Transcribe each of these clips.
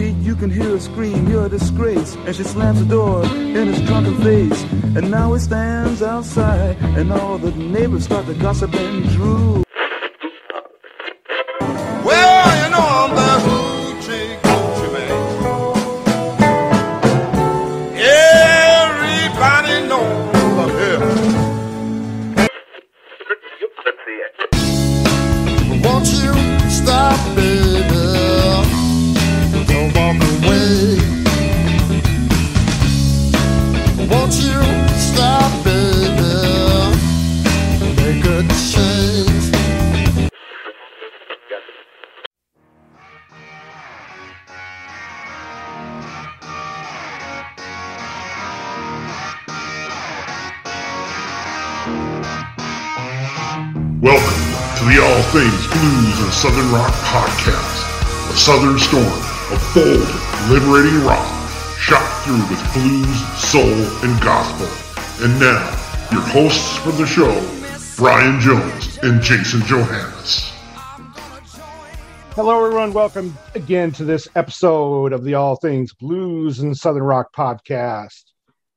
Street, you can hear her scream, you're a disgrace. And she slams the door in his drunken face. And now he stands outside, and all the neighbors start to gossip and drool. Things Blues and Southern Rock podcast, a southern storm of bold, liberating rock, shot through with blues, soul, and gospel. And now, your hosts for the show, Brian Jones and Jason Johannes. Hello, everyone. Welcome again to this episode of the All Things Blues and Southern Rock podcast.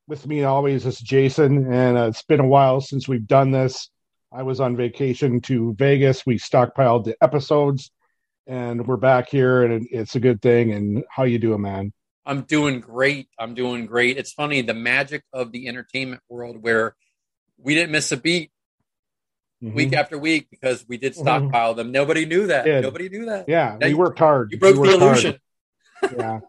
With me always is Jason, and uh, it's been a while since we've done this. I was on vacation to Vegas. We stockpiled the episodes, and we're back here, and it's a good thing. And how you doing, man? I'm doing great. I'm doing great. It's funny the magic of the entertainment world where we didn't miss a beat Mhm. week after week because we did stockpile them. Nobody knew that. Did. Nobody knew that. Yeah, Now we you- worked hard. You broke the illusion. Yeah.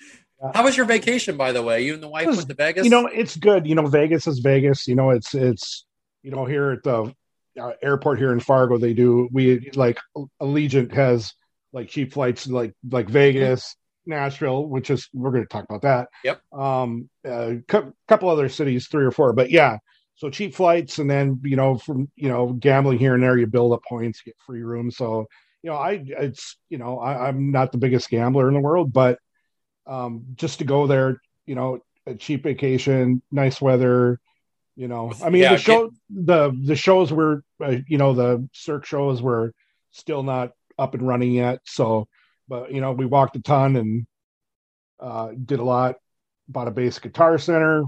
How was your vacation, by the way? You and the wife was- went to Vegas. you know it's good you know vegas is vegas you know it's it's you know here at the uh, airport here in fargo they do we like allegiant has like cheap flights like like vegas nashville which is we're going to talk about that Yep. um a cou- couple other cities three or four but yeah so cheap flights and then you know from you know gambling here and there you build up points get free room so you know i it's you know I, i'm not the biggest gambler in the world but um just to go there you know a cheap vacation, nice weather. You know, I mean, Yeah, the show, the the shows were, uh, you know, the Cirque shows were still not up and running yet. So, but you know, we walked a ton and uh, did a lot. Bought a bass guitar center.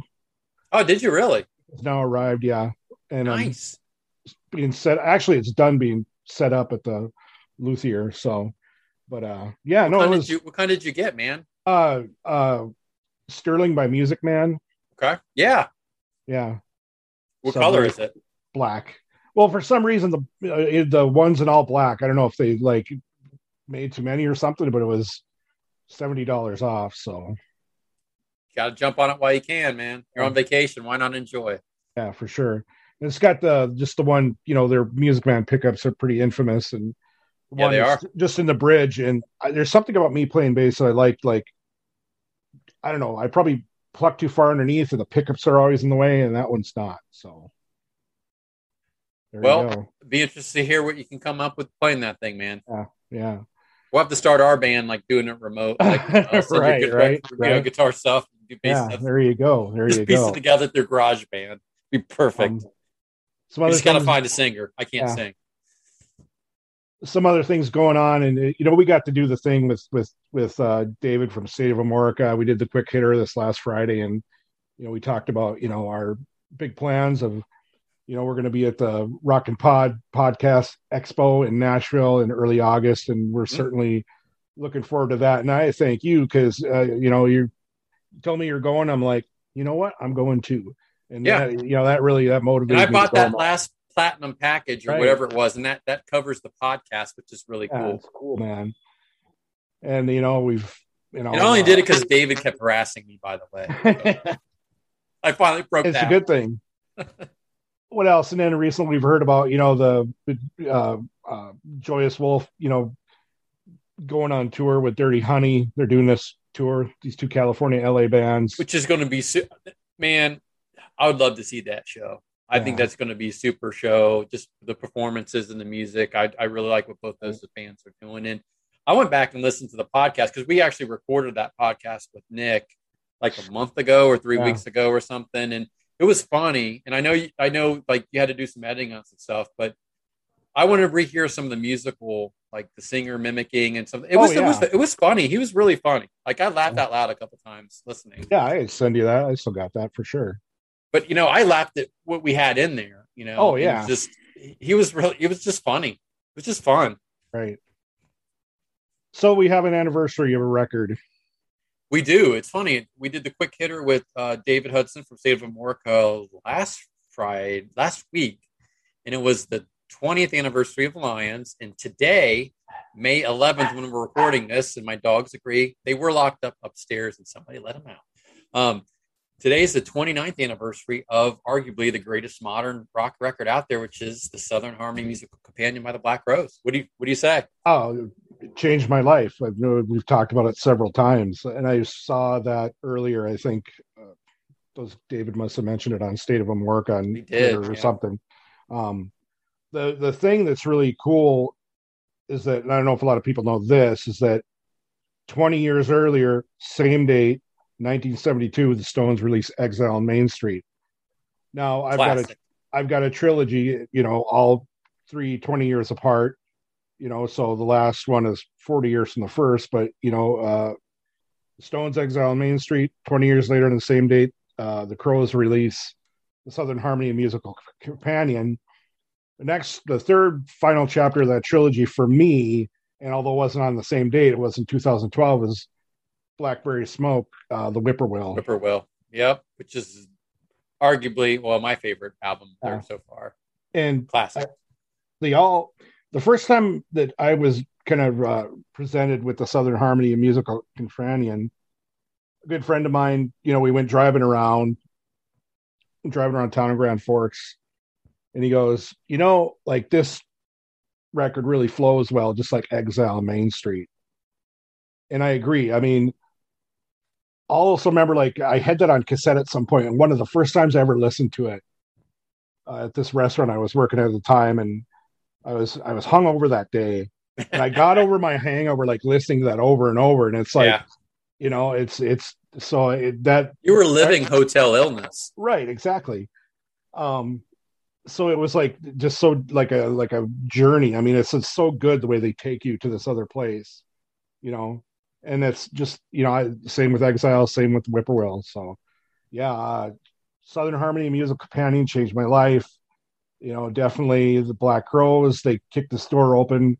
oh, did you really? It's now arrived, yeah, and um, Nice. being set. Actually, it's done being set up at the Luthier. So, but uh, yeah, what, no, was you, what kind did you get, man? uh uh Sterling by Music Man. Okay. Yeah. Yeah, What So color is it? black. Well, for some reason, the uh, the ones in all black. I don't know if they like made too many or something, but it was seventy dollars off. So Got to jump on it while you can, man. You're on vacation. Why not enjoy? yeah, for sure. And it's got the just the one. You know, their Music Man pickups are pretty infamous, and Yeah, they that's just in the bridge. And I, there's something about me playing bass that I like. Like I don't know, I probably pluck too far underneath, and the pickups are always in the way, and that one's not. So Well. Be interested to hear what you can come up with playing that thing, man. yeah. Yeah. We'll have to start our band like doing it remote, like uh, Right, good- right, you know, right. guitar stuff, do bass Yeah, stuff, there you go. There just you piece go. it together through Garage Band. Be perfect. Um, some other just got to things, find a singer. I can't Yeah. sing. Some other things going on, and you know we got to do the thing with with with uh, David from State of America. We did the quick hitter this last Friday, and you know we talked about you know our big plans of you know we're going to be at the Rockinpod podcast expo in Nashville in early August, and we're certainly looking forward to that. And I thank you because uh, you know you told me you're going. I'm like, you know what, I'm going too. And Yeah. that, you know that really that motivated And I bought go. that last platinum package or Right. whatever it was, and that that covers the podcast, which is really Yeah, cool. cool, man. And you know we've you know And I only uh, did it because David kept harassing me. By the way, I finally broke it's down. a good thing. what else? And then recently we've heard about you know the uh, uh, Joyous Wolf, you know, going on tour with Dirty Honey. They're doing this tour. These two California LA bands, which is going to be man. I would love to see that show. I Yeah. think that's going to be a super show. Just the performances and the music. I, I really like what both those bands are doing. And I went back and listened to the podcast because we actually recorded that podcast with Nick like a month ago or three Yeah. weeks ago or something. And it was funny. And I know, you- I know like you had to do some editing on some stuff, but I want to rehear some of the musical, like the singer mimicking and something. It Oh, was, it was, it was funny. He was really funny. Like I laughed out loud a couple times listening. yeah, I send you that. I still got that for sure. But you know, I laughed at what we had in there. You know, Oh, yeah. just he was really. It was just funny. It was just fun. Right. So we have an anniversary of a record. We do. It's funny. We did the quick hitter with uh, David Hudson from State of America last Friday, last week, and it was the 20th anniversary of Lions. And today, May 11th, when we're recording this, and my dogs agree, they were locked up upstairs, and somebody let them out. Um, today's the 29th anniversary of arguably the greatest modern rock record out there, which is the Southern Harmony Musical Companion by the Black Crowes. What do you What do you say? Oh, it changed my life. I know we've talked about it several times, and I saw that earlier. I think uh, those David must have mentioned it on State of America on did, Twitter or yeah. something. Um, the the thing that's really cool is that and I don't know if a lot of people know this is that 20 years earlier, same date, 1972, the Stones released "Exile on Main Street." Now I've got a Classic. I've got a trilogy, you know, all three 20 years apart, you know, so the last one is 40 years from the first, but you know, uh Stones Exile on Main Street, 20 years later on the same date, uh the Crowes release the Southern Harmony Musical Companion. The next the third final chapter of that trilogy for me, and although it wasn't on the same date, it was in 2012, is Blackberry Smoke, uh the Whippoorwill. Whippoorwill. Yep, which is arguably well my favorite album there Yeah. so far. And Classic. the all the first time that I was kind of uh, presented with the Southern Harmony and musical companion, a good friend of mine, you know, we went driving around, driving around town in Grand Forks, and he goes, you know, like this record really flows well, just like Exile Main Street. And I agree. I mean, also remember like I had that on cassette at some point, and one of the first times I ever listened to it uh, at this restaurant I was working at the time, and I was I was hungover that day, and I got over my hangover like listening to that over and over, and it's like yeah, you know it's it's so it, that you were living hotel illness. right exactly. Um, so it was like just so like a like a journey. I mean, it's, it's so good the way they take you to this other place, you know, and it's just you know I, same with Exile, same with Whippoorwill. So yeah, uh, Southern Harmony Musical Companion changed my life. You know, definitely the Black Crowes. They kicked the door open.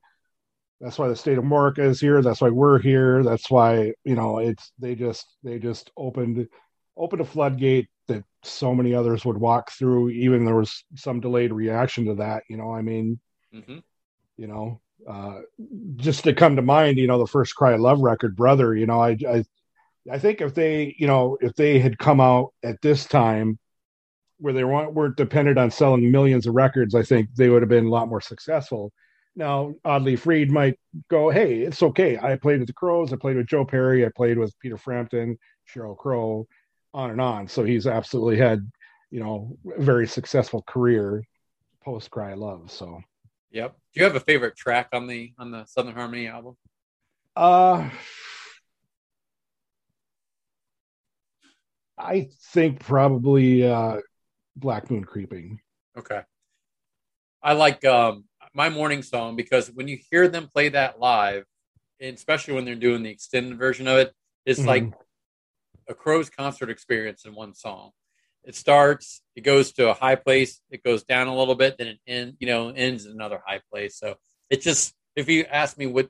That's why the State of America is here. That's why we're here. That's why you know it's they just they just opened opened a floodgate that so many others would walk through. Even there was some delayed reaction to that. You know, I mean, hmm you know, uh, just to come to mind, you know, the first Cry Love record, Brother. You know, I I I think if they you know if they had come out at this time where they weren't, weren't dependent on selling millions of records, I think they would have been a lot more successful. Now, Audley Freed might go, hey, it's okay. I played with the Crowes. I played with Joe Perry. I played with Peter Frampton, Sheryl Crow, on and on. So he's absolutely had, you know, a very successful career post Cry Love. So, Yep. Do you have a favorite track on the on the Southern Harmony album? uh, I think probably uh, Black Moon Creeping. Okay. I like um my morning song because when you hear them play that live, and especially when they're doing the extended version of it, it's Mhm. like a Crowes' concert experience in one song. It starts, it goes to a high place, it goes down a little bit, then it end, you know, ends in another high place. So it just if you ask me what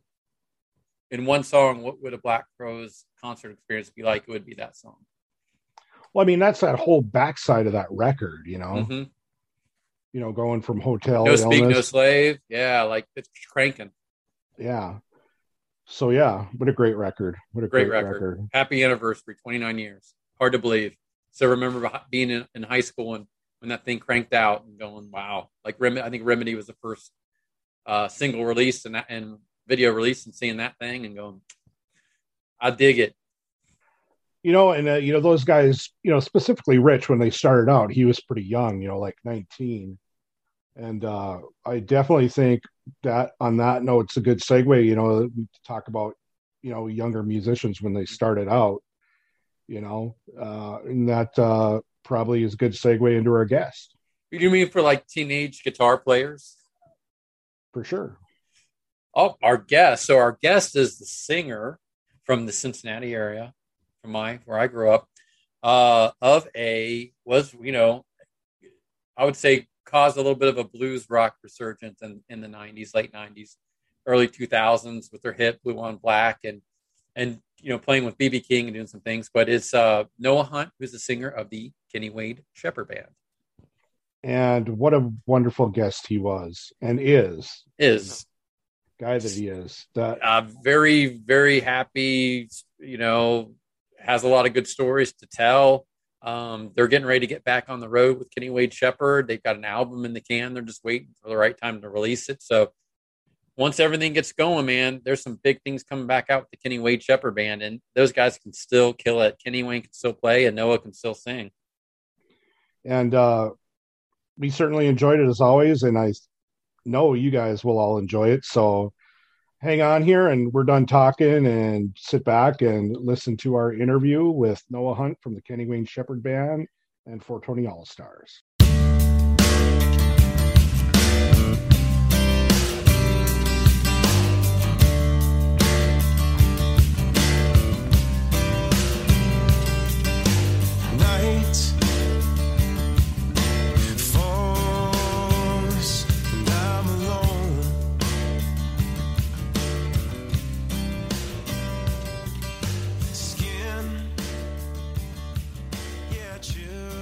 in one song, what would a Black Crowes concert experience be like, it would be that song. Well, I mean, that's that whole backside of that record, you know, hmm you know, going from hotel No speak, no slave. Yeah, like it's cranking. yeah. So yeah, what a great record. What a Great great, record. record. Happy anniversary, 29 years. Hard to believe. So remember being in, in high school and when that thing cranked out and going, wow. Like Rem- I think Remedy was the first uh, single release and and video release and seeing that thing and going, I dig it. You know, and uh, you know those guys. You know, specifically Rich when they started out, he was pretty young. You know, like nineteen, and uh, I definitely think that on that note, it's a good segue. You know, to talk about you know younger musicians when they started out. You know, uh, and that uh, probably is a good segue into our guest You mean for like teenage guitar players? for sure. Oh, our guest. So our guest is the singer from the Cincinnati area, from my where I grew up. Uh, of a was you know, I would say caused a little bit of a blues rock resurgence in, in the '90s, late '90s, early 2000s with their hit "Blue on Black" and and you know playing with BB King and doing some things. But it's uh, Noah Hunt, who's the singer of the Kenny Wayne Shepherd Band. And what a wonderful guest he was and is. Is Guy that he is. That uh, very, very happy. You know, has a lot of good stories to tell. Um, they're getting ready to get back on the road with Kenny Wayne Shepherd. They've got an album in the can. They're just waiting for the right time to release it. So once everything gets going, man, there's some big things coming back out with the Kenny Wayne Shepherd band, and those guys can still kill it. Kenny Wayne can still play, and Noah can still sing. and uh we certainly enjoyed it as always and i know you guys will all enjoy it so hang on here and we're done talking and sit back and listen to our interview with noah hunt from the kenny wayne shepherd band and 420 all stars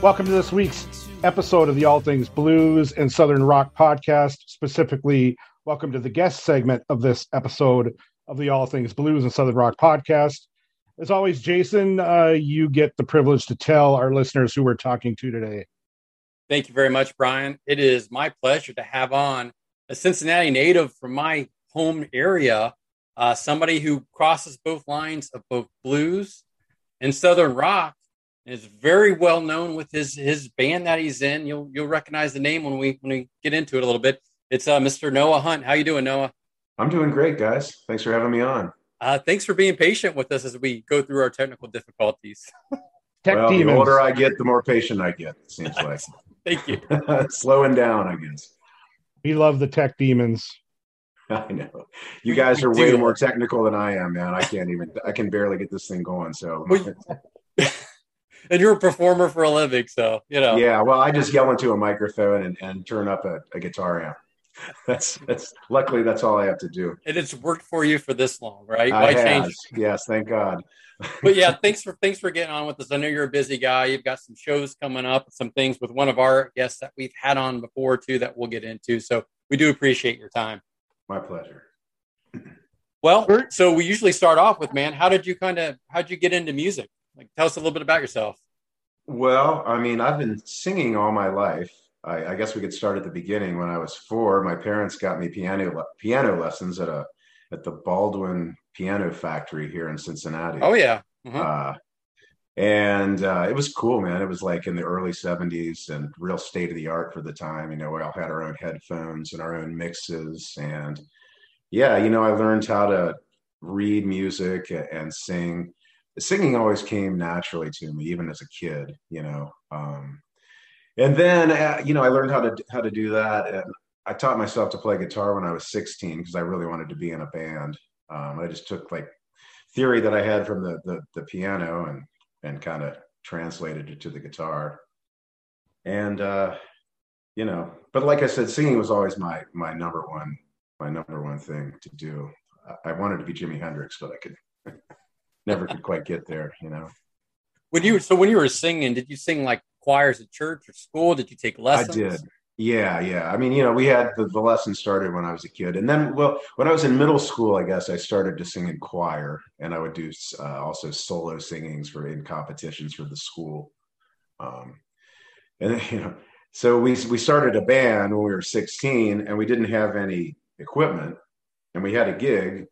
welcome to this week's episode of the all things blues and southern rock podcast. Specifically welcome to the guest segment of this episode of the all things blues and southern rock podcast. As always jason uh, you get the privilege to tell our listeners who we're talking to today. Thank you very much, Brian. It is my pleasure to have on a Cincinnati native from my home area, uh, somebody who crosses both lines of both blues and southern rock, is very well known with his his band that he's in. You'll you'll recognize the name when we when we get into it a little bit. It's uh, Mr. Noah Hunt. How you doing, Noah? I'm doing great, guys. Thanks for having me on. Uh, thanks for being patient with us as we go through our technical difficulties. tech well, demons the older I get, the more patient I get. It seems like Thank you. slowing down, I guess. we love the tech demons I know you guys are way more technical than I am, man. I can't even. I can barely get this thing going. So We- and you're a performer for a living, so you know. yeah, well, I just yell into a microphone and, and turn up a, a guitar amp. That's that's luckily that's all I have to do. And it's worked for you for this long, right? I Why has. change? Yes, thank God. but yeah, thanks for thanks for getting on with us. I know you're a busy guy. You've got some shows coming up, some things with one of our guests that we've had on before too that we'll get into. So we do appreciate your time. My pleasure. Well, so we usually start off with man, how did you kind of how did you get into music? Like tell us a little bit about yourself. Well, I mean, I've been singing all my life. I, I guess we could start at the beginning. When I was four, my parents got me piano piano lessons at a at the Baldwin Piano Factory here in Cincinnati. Oh yeah. Mhm. Uh, and uh, it was cool, man. It was like in the early '70s and real state of the art for the time. You know, we all had our own headphones and our own mixes, and yeah, you know, I learned how to read music and sing. Singing always came naturally to me, even as a kid. You know, um, and then uh, you know, I learned how to how to do that. And I taught myself to play guitar when I was 16 because I really wanted to be in a band. Um, I just took like theory that I had from the the, the piano and and kind of translated it to the guitar. And uh, you know, but like I said, singing was always my my number one my number one thing to do. I- wanted to be Jimi Hendrix, but I could never could quite get there. You know, When you so when you were singing, did you sing like choirs at church or school? Did you take lessons? I did. Yeah, yeah. I mean, you know, we had the, the lesson started when I was a kid, and then, well, when I was in middle school, I guess I started to sing in choir, and I would do uh, also solo singings for in competitions for the school. Um, and you know, so we we started a band when we were 16, and we didn't have any equipment, and we had a gig.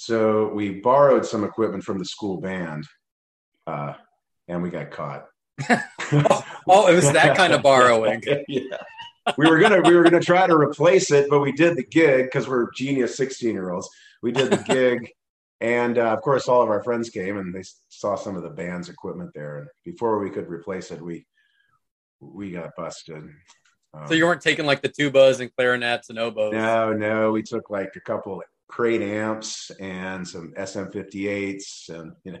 So we borrowed some equipment from the school band, uh, and we got caught. Oh, it was that kind of borrowing. yeah. We were gonna we were gonna try to replace it, but we did the gig because we're genius sixteen year olds. We did the gig, and uh, of course, all of our friends came and they saw some of the band's equipment there. And before we could replace it, we we got busted. Um, So you weren't taking like the tubas and clarinets and oboes. no, no, we took like a couple crate amps and some SM58s, and you know,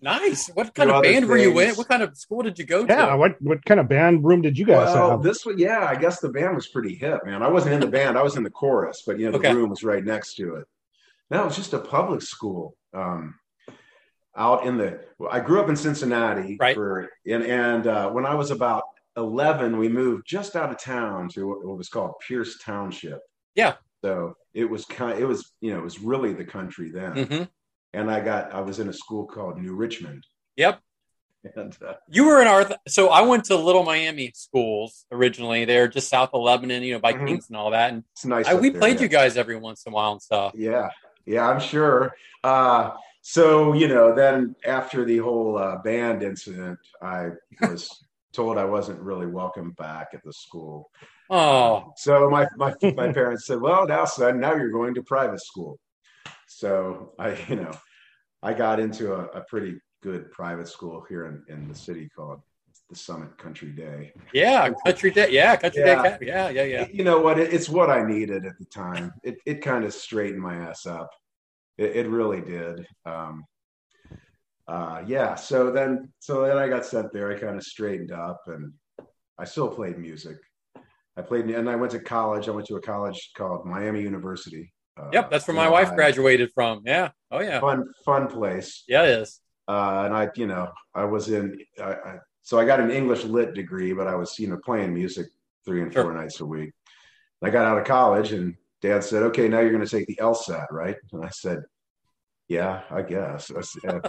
Nice. What kind of other band were you in? What kind of school did you go to? Yeah, what what kind of band room did you guys well, have? this was yeah. I guess the band was pretty hip, man. I wasn't in the band; I was in the chorus, but you know, the Okay. room was right next to it. No, it was just a public school. Um, out in the, well, I grew up in Cincinnati, Right. For and and uh, when I was about eleven, we moved just out of town to what what was called Pierce Township. Yeah. So it was kind. It was you know it was really the country then. hmm And I got I was in a school called New Richmond. Yep. And uh, You were in our, so I went to Little Miami schools originally. They're just south of Lebanon, you know, by Mhm. Kingston and all that. And it's nice. I, we there, played yeah. you guys every once in a while and stuff. Yeah, yeah, I'm sure. Uh, so you know, then after the whole uh, band incident, I was told I wasn't really welcome back at the school. Oh, So my my my parents said, "Well, now son, now you're going to private school." So I, you know, I got into a, a pretty good private school here in, in the city called the Summit Country Day. yeah. Country Day. Yeah. Country Yeah. Day. Yeah. Yeah. Yeah. You know what? It, it's what I needed at the time. It it kind of straightened my ass up. It, it really did. Um, uh, yeah. So then, so then I got sent there. I kind of straightened up, and I still played music. I played, and I went to college. I went to a college called Miami University. Uh, Yep. That's where my wife Ohio. graduated from. Yeah. Oh, yeah. Fun, fun place. Yeah, it is. Uh, and I, you know, I was in. I, I, so I got an English lit degree, but I was, you know, playing music three and Sure. four nights a week. And I got out of college, and Dad said, "Okay, now you're going to take the LSAT, right?" And I said, "Yeah, I guess." I, s- uh,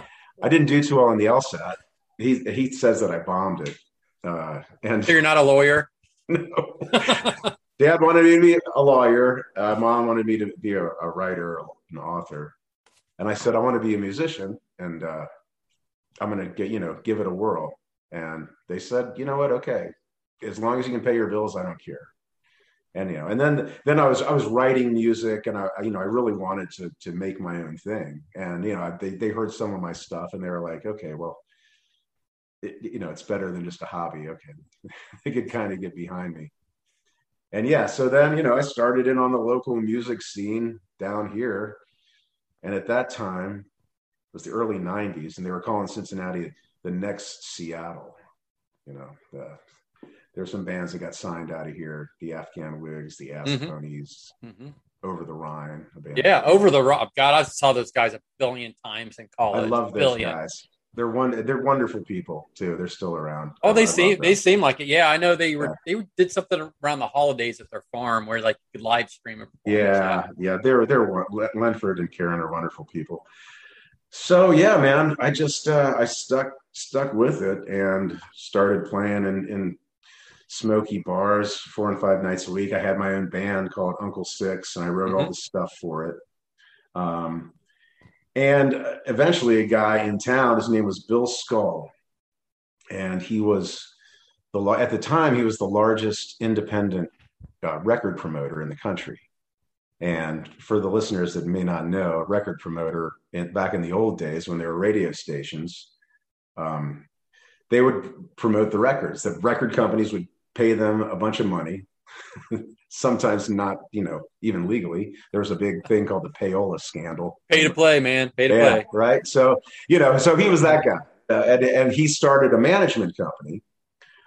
I didn't do too well on the LSAT. He he says that I bombed it, uh, and So you're not a lawyer? no. Dad wanted me to be a lawyer. Uh, Mom wanted me to be a, a writer, an author, and I said I want to be a musician, and uh, I'm going to get you know give it a whirl. And they said, you know what? Okay, as long as you can pay your bills, I don't care. And you know, and then then I was I was writing music, and I you know I really wanted to to make my own thing. And you know they they heard some of my stuff, and they were like, okay, well. It, you know, it's better than just a hobby. Okay, they could kind of get behind me and yeah, so then you know I started in on the local music scene down here, and at that time it was the early '90s, and they were calling Cincinnati the next Seattle. You know, the, there's some bands that got signed out of here: the Afghan Whigs, the Mhm. Ponies, Mhm. Over the Rhine. a band. Yeah. Over the rock. God, I saw those guys a billion times in college. I love those billion. guys. They're one. They're wonderful people too. They're still around. Oh, they seem they seem like it. Yeah, I know they were they did something around the holidays at their farm where like you could live stream it. Yeah, yeah, they're they're Linford and Karen are wonderful people. So yeah, man, I just uh, I stuck stuck with it and started playing in in smoky bars four and five nights a week. I had my own band called Uncle Six, and I wrote all Mhm. the stuff for it. Um, and eventually, a guy in town, his name was Bill Skull, and he was the at the time he was the largest independent uh, record promoter in the country. And for the listeners that may not know, a record promoter in, back in the old days when there were radio stations, um, they would promote the records. The record companies would pay them a bunch of money, sometimes not, you know, even legally. There was a big thing called the payola scandal. Pay to play, man. Pay to Yeah, play. right. So you know, so he was that guy, uh, and, and he started a management company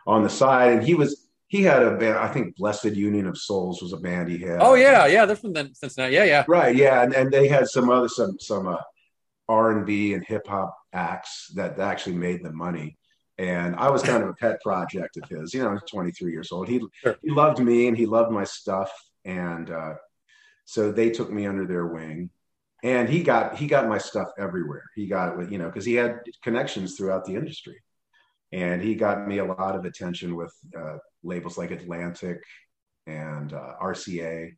on the side, and he was he had a band. I think Blessid Union of Souls was a band he had. Oh yeah, yeah. They're from the Cincinnati. Yeah, yeah. right. Yeah, and, and they had some other some some uh, R and B and hip hop acts that actually made them money. And I was kind of a pet project of his. You know, I was 23 years old. He Sure. he loved me and he loved my stuff, and uh, so they took me under their wing. And he got he got my stuff everywhere. He got it with you know because he had connections throughout the industry, and he got me a lot of attention with uh, labels like Atlantic and uh, RCA.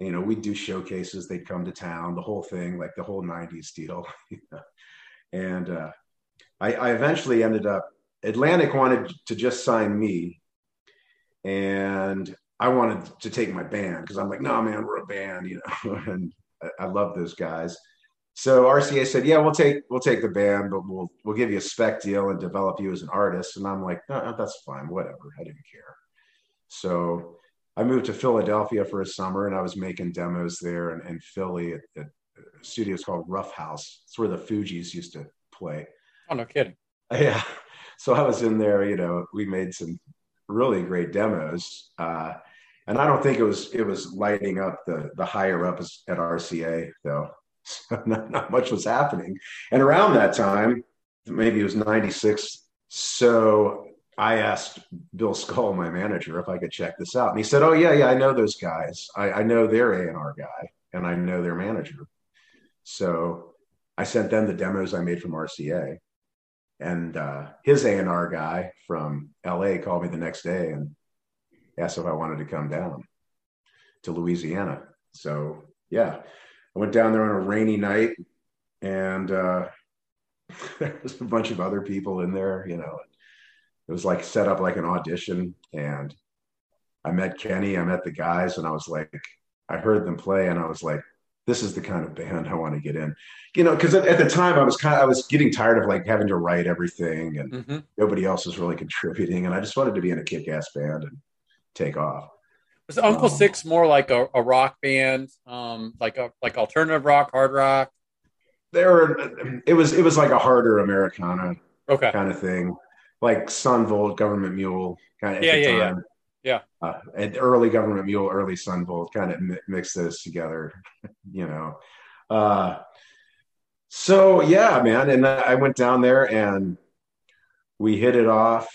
you know, we'd do showcases. They'd come to town, the whole thing, like the whole '90s deal. you know. And uh, I, I eventually ended up. Atlantic wanted to just sign me, and I wanted to take my band because I'm like, no, man, we're a band, you know, and I, I love those guys. So RCA said, yeah, we'll take we'll take the band, but we'll we'll give you a spec deal and develop you as an artist. And I'm like, no, that's fine, whatever. I didn't care. So I moved to Philadelphia for a summer, and I was making demos there in, in Philly at, at studios called Rough House. It's where the Fugees used to play. Oh, no kidding. Yeah. So I was in there, you know, we made some really great demos. Uh, and I don't think it was it was lighting up the the higher ups at RCA though. So not, not much was happening. And around that time, maybe it was 96. So I asked Bill Skull, my manager, if I could check this out. And he said, Oh yeah, yeah, I know those guys. I, I know their A&R guy and I know their manager. So I sent them the demos I made from RCA. And uh, his A&R guy from LA called me the next day and asked if I wanted to come down to Louisiana. So yeah, I went down there on a rainy night and uh, there was a bunch of other people in there, you know. It was like set up like an audition and I met Kenny, I met the guys and I was like, I heard them play and I was like, this is the kind of band I want to get in. You know, because at, at, the time I was kind of I was getting tired of like having to write everything and mm-hmm. nobody else was really contributing. And I just wanted to be in a kick ass band and take off. Was Uncle um, Six more like a, a, rock band, um, like a like alternative rock, hard rock? There, were, it was it was like a harder Americana, okay, kind of thing, like Son Volt, Government Mule, kind of. Yeah, yeah, time. yeah, yeah. Uh, and early Government Mule, early Son Volt, kind of mi- mix those together, you know. Uh, so yeah, man, and I went down there and we hit it off.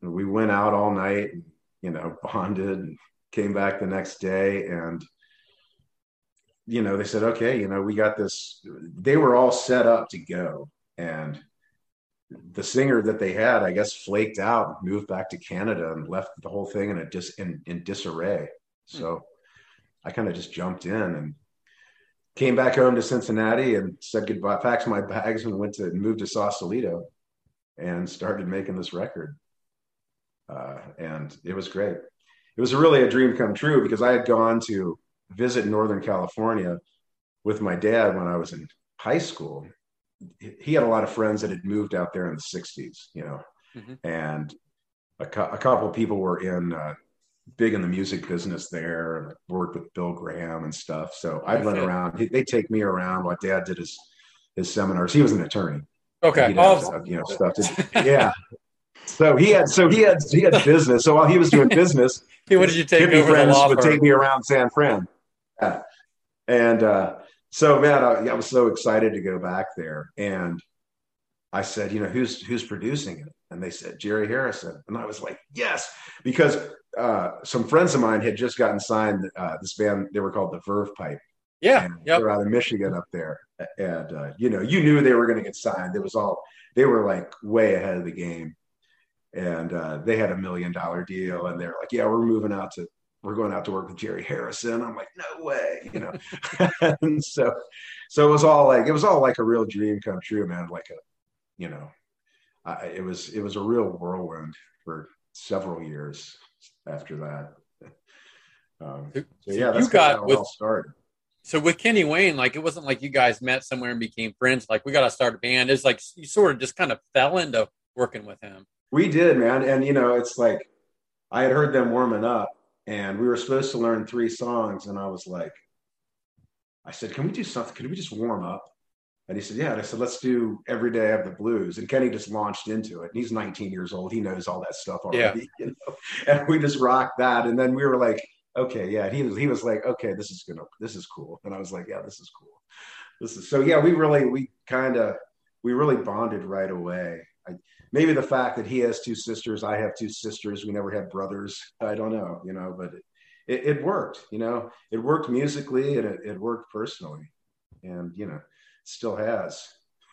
We went out all night. And, you know, bonded, came back the next day and you know, they said, okay, you know, we got this. They were all set up to go. And the singer that they had, I guess, flaked out, moved back to Canada and left the whole thing in a dis in, in disarray. So hmm. I kind of just jumped in and came back home to Cincinnati and said goodbye, packed my bags and went to move to Sausalito and started making this record uh, and it was great. It was really a dream come true because I had gone to visit Northern California with my dad when I was in high school. He had a lot of friends that had moved out there in the '60s, you know, mm-hmm. and a, a, couple of people were in uh, big in the music business there and worked with Bill Graham and stuff. So I'd run around. They take me around while Dad did his his seminars. He was an attorney. Okay. Oh. you know, stuff. To, yeah. So he had so he had he had business. So while he was doing business, what did you take over friends the law would take me around San Fran. Yeah. And uh, so man, I, I was so excited to go back there. And I said, you know, who's who's producing it? And they said Jerry Harrison. And I was like, yes, because uh, some friends of mine had just gotten signed uh, this band. They were called the Verve Pipe. Yeah, yep. they're out of Michigan up there, and uh, you know, you knew they were going to get signed. It was all they were like way ahead of the game and uh, they had a million dollar deal and they're like yeah we're moving out to we're going out to work with jerry harrison i'm like no way you know and so so it was all like it was all like a real dream come true man like a you know I, it was it was a real whirlwind for several years after that um, so yeah that's you got with, all started so with Kenny Wayne, like it wasn't like you guys met somewhere and became friends. Like we got to start a band. It's like you sort of just kind of fell into working with him. We did, man. And, you know, it's like I had heard them warming up and we were supposed to learn three songs. And I was like, I said, can we do something? Can we just warm up? And he said, yeah. And I said, let's do Every Day of the Blues. And Kenny just launched into it. And he's 19 years old. He knows all that stuff already. Yeah. You know? And we just rocked that. And then we were like, okay, yeah. He was, he was like, okay, this is gonna, this is cool. And I was like, yeah, this is cool. This is so yeah, we really, we kind of, we really bonded right away. Maybe the fact that he has two sisters, I have two sisters. We never had brothers. I don't know, you know, but it, it, worked. You know, it worked musically and it, it worked personally, and you know, still has.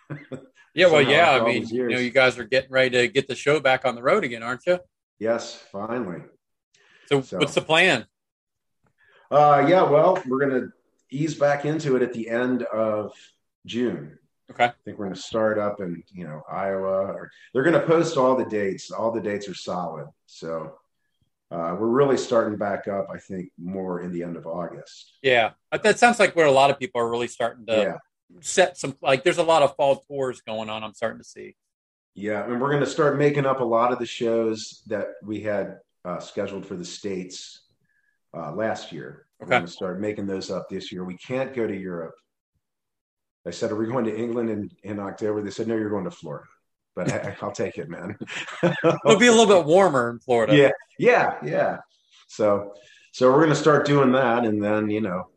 yeah, well, yeah. I mean, you know, you guys are getting ready to get the show back on the road again, aren't you? Yes, finally. So, so what's the plan? Uh, yeah, well, we're gonna ease back into it at the end of June. Okay. I think we're gonna start up in you know Iowa. Or they're gonna post all the dates. All the dates are solid. So uh, we're really starting back up. I think more in the end of August. Yeah, that sounds like where a lot of people are really starting to Yeah. set some. Like, there's a lot of fall tours going on. I'm starting to see. Yeah, and we're going to start making up a lot of the shows that we had uh, scheduled for the states uh, last year. We're Okay. going to start making those up this year. We can't go to Europe. I said, "Are we going to England in, in October?" They said, "No, you're going to Florida." But I, I'll take it, man. It'll be a little bit warmer in Florida. yeah, yeah, yeah. So, so we're going to start doing that, and then you know,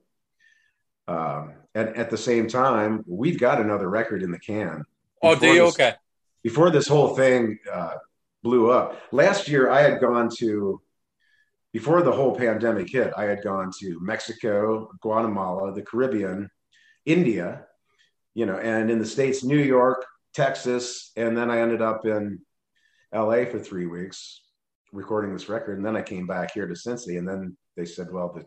um, at at the same time, we've got another record in the can. Oh, do Before you? this- Okay. before this whole thing uh, blew up. Last year, I had gone to, before the whole pandemic hit, I had gone to Mexico, Guatemala, the Caribbean, India, you know, and in the States, New York, Texas, and then I ended up in LA for three weeks recording this record. And then I came back here to Cincy, and then they said, well, the,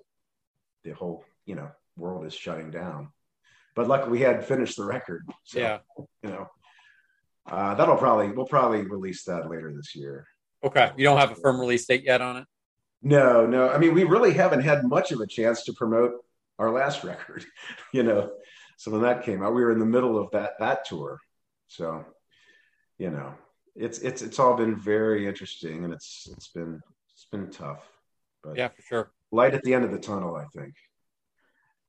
the whole, you know, world is shutting down. But luckily, we had finished the record. So, Yeah. you know, uh, that'll probably we'll probably release that later this year. Okay. You don't have a firm release date yet on it. No, no. I mean, we really haven't had much of a chance to promote our last record, you know. So when that came out, we were in the middle of that that tour. So, you know, it's it's it's all been very interesting, and it's it's been it's been tough, but Yeah, for sure. light at the end of the tunnel, I think.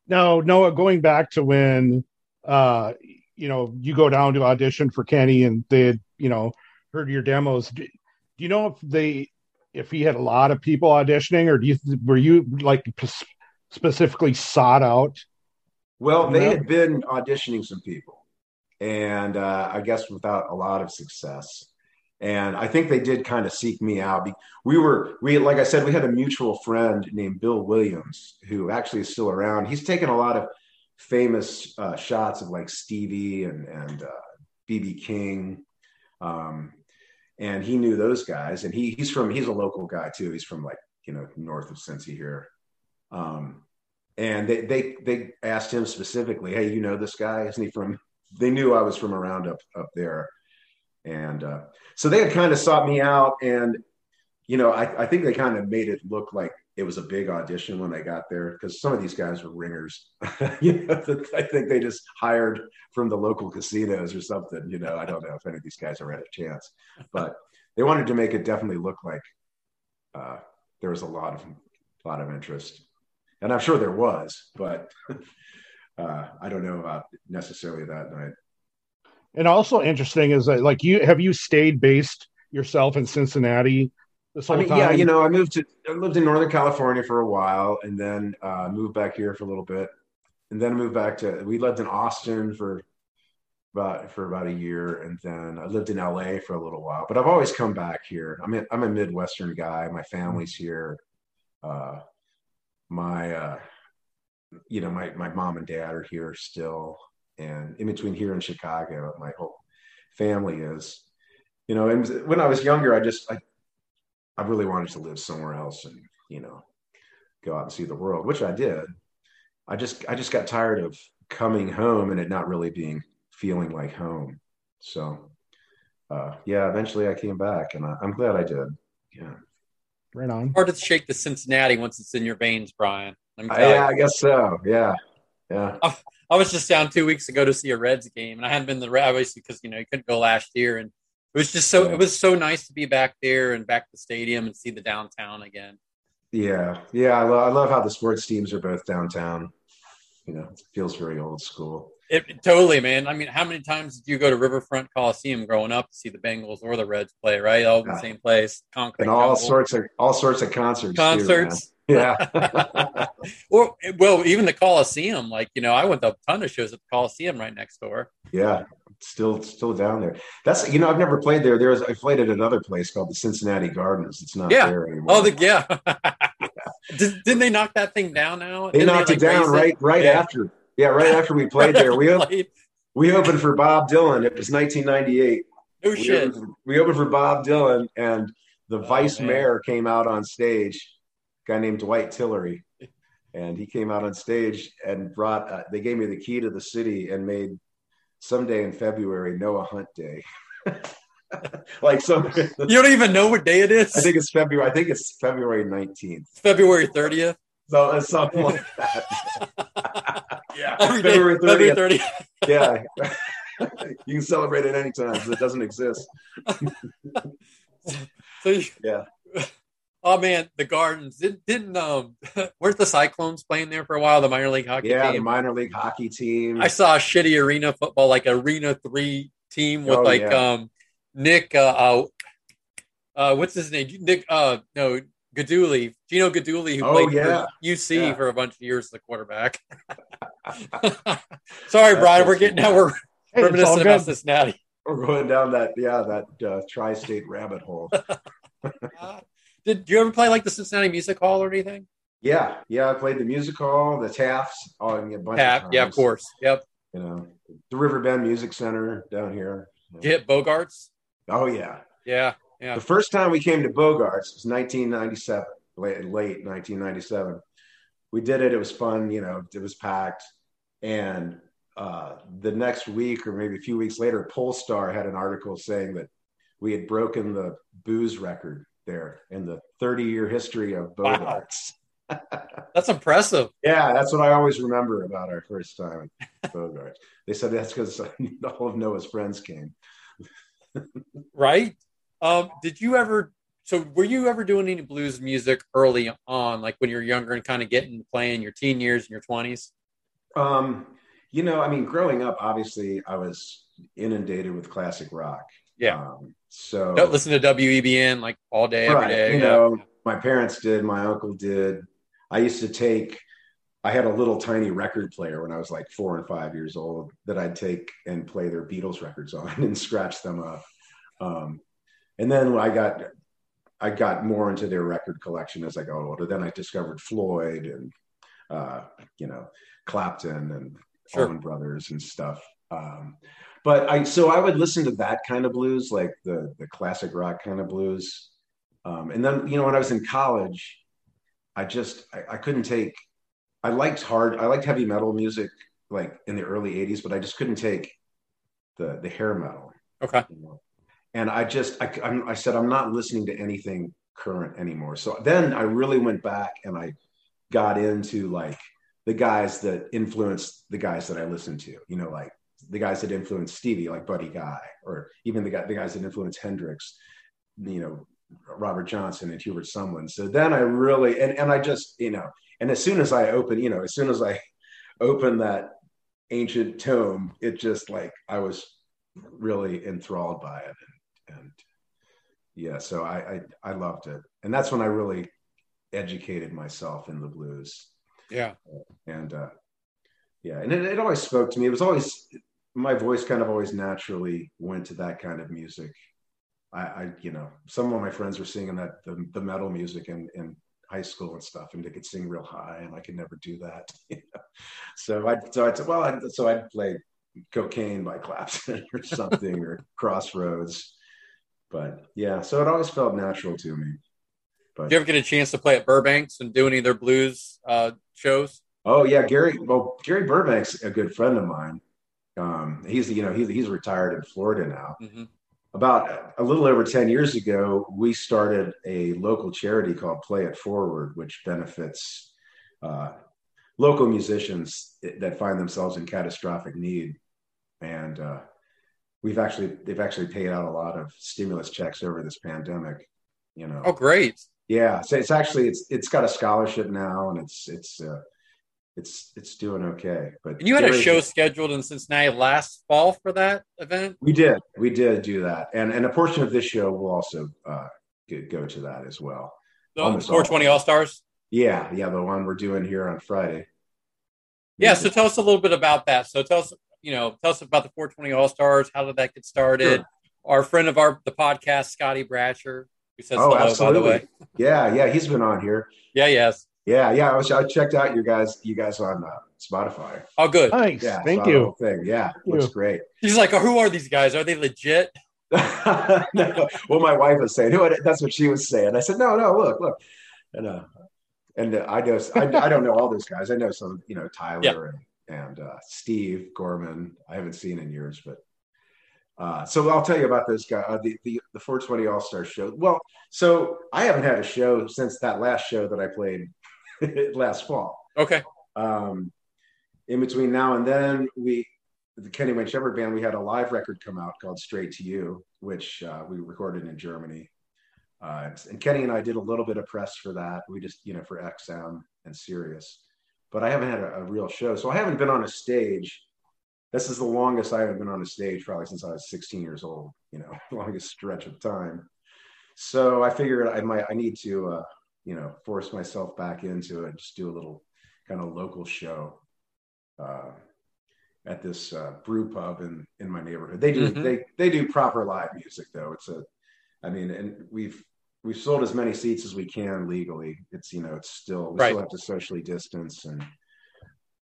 Now, Noah, going back to when uh you know you go down to audition for Kenny and they had, you know, heard your demos. Do, do you know if they if he had a lot of people auditioning or do you were you like p- specifically sought out? Well, they had been auditioning some people, and uh, I guess without a lot of success. And I think they did kind of seek me out. We were, we like I said, we had a mutual friend named Bill Williams who actually is still around. He's taken a lot of famous uh, shots of like Stevie and and uh, BB King, um, and he knew those guys. And he he's from he's a local guy too. He's from like you know north of Cincy here. Um, and they they they asked him specifically, "Hey, you know this guy? Isn't he from?" They knew I was from around up up there, and uh, so they had kind of sought me out, and you know, I, I think they kind of made it look like it was a big audition when they got there because some of these guys were ringers. you know, I think they just hired from the local casinos or something. You know, I don't know if any of these guys ever had a chance, but they wanted to make it definitely look like uh, there was a lot of lot of interest and I'm sure there was, but uh, I don't know about necessarily that night. And also interesting is that like you have you stayed based yourself in Cincinnati this I mean, time? yeah, you know, I moved to I lived in Northern California for a while, and then uh, moved back here for a little bit, and then moved back to. We lived in Austin for about for about a year, and then I lived in LA for a little while. But I've always come back here. I'm a, I'm a Midwestern guy. My family's here. Uh, my uh, you know my my mom and dad are here still, and in between here and Chicago, my whole family is. You know, and when I was younger, I just I I really wanted to live somewhere else and you know go out and see the world, which I did. I just I just got tired of coming home and it not really being feeling like home. So uh, yeah, eventually I came back and I, I'm glad I did. Yeah, right on. Hard to shake the Cincinnati once it's in your veins, Brian. Let me I, tell yeah, you. I guess so. Yeah, yeah, I was just down two weeks ago to see a Reds game, and I hadn't been to the Reds obviously because you know you couldn't go last year, and it was just so it was so nice to be back there and back to the stadium and see the downtown again. yeah, yeah. I, lo- I love how the sports teams are both downtown. You know, it feels very old school. It totally, man. I mean, how many times did you go to Riverfront Coliseum growing up to see the Bengals or the Reds play? Right, all in the same place, concrete And all sorts of all sorts of concerts. too, concerts. yeah. or well, even the Coliseum. Like you know, I went to a ton of shows at the Coliseum right next door. Yeah, still still down there. That's you know I've never played there. There was I played at another place called the Cincinnati Gardens. It's not Yeah. there anymore. Oh, the yeah. Did, didn't they knock that thing down now? they Didn't knocked like, it down right right Yeah. after. Yeah, right after we played there. We op- Played. we opened for Bob Dylan. It was 1998. No We shit. opened, for, we opened for Bob Dylan, and the Oh, vice man. mayor came out on stage. A guy named Dwight Tillery, and he came out on stage and brought. Uh, they gave me the key to the city and made someday in February Noah Hunt Day. like some, You don't even know what day it is. I think it's February. I think it's February nineteenth. February 30th. So it's something like that. yeah, Every day, February February 30th. 30th. Yeah, you can celebrate it anytime. 'cause It doesn't exist. So you, Yeah. Oh man, the Gardens did, didn't um weren't the Cyclones playing there for a while? The minor league hockey Yeah, the team. minor league hockey team. I saw a shitty arena football, like arena three team with Oh, like yeah. um Nick uh, uh uh what's his name? Nick uh no Guidugli, Gino Guidugli, who Oh, played yeah. for UC Yeah. for a bunch of years as a quarterback. Sorry, Brian, we're getting now we're Hey, it's all reminiscent about good. Cincinnati. We're going down that yeah that uh, tri-state rabbit hole. Did you ever play like the Cincinnati Music Hall or anything? Yeah, yeah. I played the music hall, the Tafts, oh, I mean, a bunch Yeah, of yeah, of course. Yep. You know, the Riverbend Music Center down here. Did you hit Bogarts? Oh yeah. Yeah, yeah. The first time we came to Bogarts was 1997, late, late 1997. We did it. It was fun. You know, it was packed. And uh, the next week, or maybe a few weeks later, Polestar had an article saying that we had broken the booze record there in the 30 year history of Wow. Bogarts. That's impressive. Yeah, that's what I always remember about our first time at Bogarts. They said that's because all of Noah's friends came. right? Um, did you ever? So, were you ever doing any blues music early on, like when you were younger and kind of getting playing your teen years and your twenties? Um, you know, I mean, growing up, obviously, I was inundated with classic rock. Yeah. Um, so Don't listen to WEBN like all day, every Right, day. You yeah. know, my parents did, my uncle did. I used to take. I had a little tiny record player when I was like four and five years old that I'd take and play their Beatles records on and scratch them up. Um, and then I got I got more into their record collection as I got older. Then I discovered Floyd and uh, you know Clapton and Sure. Allman Brothers and stuff. Um, but I so I would listen to that kind of blues, like the the classic rock kind of blues. Um, and then you know when I was in college, I just I, I couldn't take. I liked hard. I liked heavy metal music, like in the early '80s, but I just couldn't take the the hair metal. Okay. you know. And I just I, I'm, I said I'm not listening to anything current anymore. So then I really went back and I got into like the guys that influenced the guys that I listened to. You know, like the guys that influenced Stevie, like Buddy Guy, or even the guy the guys that influenced Hendrix. You know, Robert Johnson and Hubert Sumlin. So then I really and and I just you know, and as soon as I open, you know, as soon as I open that ancient tome, it just like I was really enthralled by it, and, and yeah, so I, I I loved it, and that's when I really educated myself in the blues, Yeah. and uh, yeah, and it, it always spoke to me. It was always my voice kind of always naturally went to that kind of music. I, I you know, some of my friends were singing that the, the metal music in, in high school and stuff, and they could sing real high, and I could never do that. You know? So I so I said, well, I, so I'd play cocaine by Clapton or something or Crossroads, but yeah, so it always felt natural to me. But Did you ever get a chance to play at Burbanks and do any of their blues uh, shows? Oh yeah, Gary. Well, Gary Burbank's a good friend of mine. Um, he's you know he's he's retired in Florida now. Mhm. About a little over ten years ago, we started a local charity called Play It Forward, which benefits uh, local musicians that find themselves in catastrophic need, and uh, we've actually they've actually paid out a lot of stimulus checks over this pandemic. You know, Oh, great. Yeah, so it's actually it's it's got a scholarship now, and it's it's uh, it's it's doing okay. But And you had a show scheduled in Cincinnati last fall for that event? We did, we did do that, and and a portion of this show will also uh, go, go to that as well. The Almost 420 all. Stars? Yeah, yeah, the one we're doing here on Friday. Yeah, so tell us a little bit about that. So tell us, you know, tell us about the 420 All Stars. How did that get started? Sure. Our friend of our the podcast, Scotty Bratcher, Oh, hello, by the absolutely. way. Yeah, yeah, he's been on here. Yeah, yes. Yeah, yeah. I was I checked out your guys, you guys on uh, Spotify. Oh, good. Nice. Yeah, Thank you. Thing. Yeah, Thank looks you. great. He's like, oh, who are these guys? Are they legit? no, well, my wife was saying, "Who?" That's what she was saying. I said, "No, no, look, look." And uh, and uh, I know I, I don't know all those guys. I know some, you know, Tyler and, and uh, Steve Gorman. I haven't seen in years, but uh, so I'll tell you about this guy, uh, the, the the 420 All Star show. Well, so I haven't had a show since that last show that I played last fall. Okay. Um, in between now and then, we the Kenny Wayne Shepherd band, we had a live record come out called Straight to You, which uh, we recorded in Germany. Uh, and Kenny and I did a little bit of press for that. We just, you know, for XM and Sirius, but I haven't had a, a real show. So I haven't been on a stage. This is the longest I have been on a stage probably since I was 16 years old, you know, longest stretch of time. So I figured I might, I need to, uh, you know, force myself back into it, just do a little kind of local show. Uh, at this uh, brew pub in in my neighborhood. They do Mhm. they they do proper live music though. It's a, I mean, and we've we've sold as many seats as we can legally. It's you know it's still we Right. still have to socially distance and.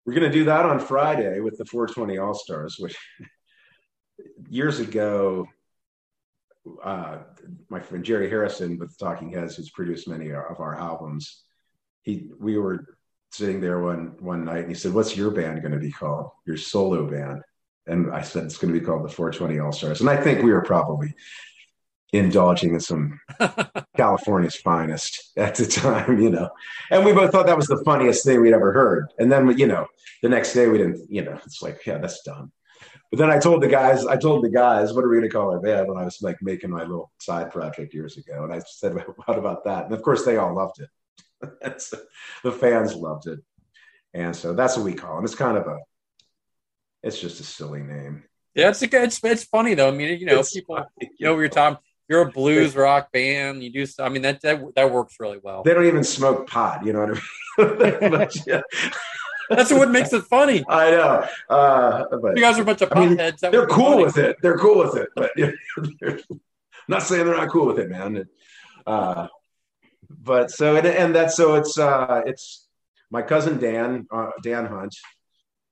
We're going to do that on Friday with the 420 All Stars, which years ago, uh, my friend Jerry Harrison with Talking Heads, who's produced many of our albums, he we were sitting there one one night and he said, "What's your band going to be called? Your solo band?" And I said, "It's going to be called the 420 All Stars." And I think we were probably indulging in some California's finest at the time, you know. And we both thought that was the funniest thing we'd ever heard. And then, you know, the next day we didn't, you know, it's like, yeah, that's dumb. But then I told the guys, I told the guys, what are we going to call our band? When I was like making my little side project years ago, and I said, what about that? And of course, they all loved it. The fans loved it, and so that's what we call them. It's kind of a, it's just a silly name. Yeah, it's a good. It's, it's funny though. I mean, you know, It's people. funny, You know, were talking. You're a blues rock band. You do. I mean, that that that works really well. They don't even smoke pot. You know what I mean? But, yeah, That's what makes it funny. I know. Uh, but You guys are a bunch of I mean, potheads. They're cool funny. with it. They're cool with it, but I'm not saying they're not cool with it, man. Uh, but so and, and that's so it's uh, it's my cousin Dan uh, Dan Hunt,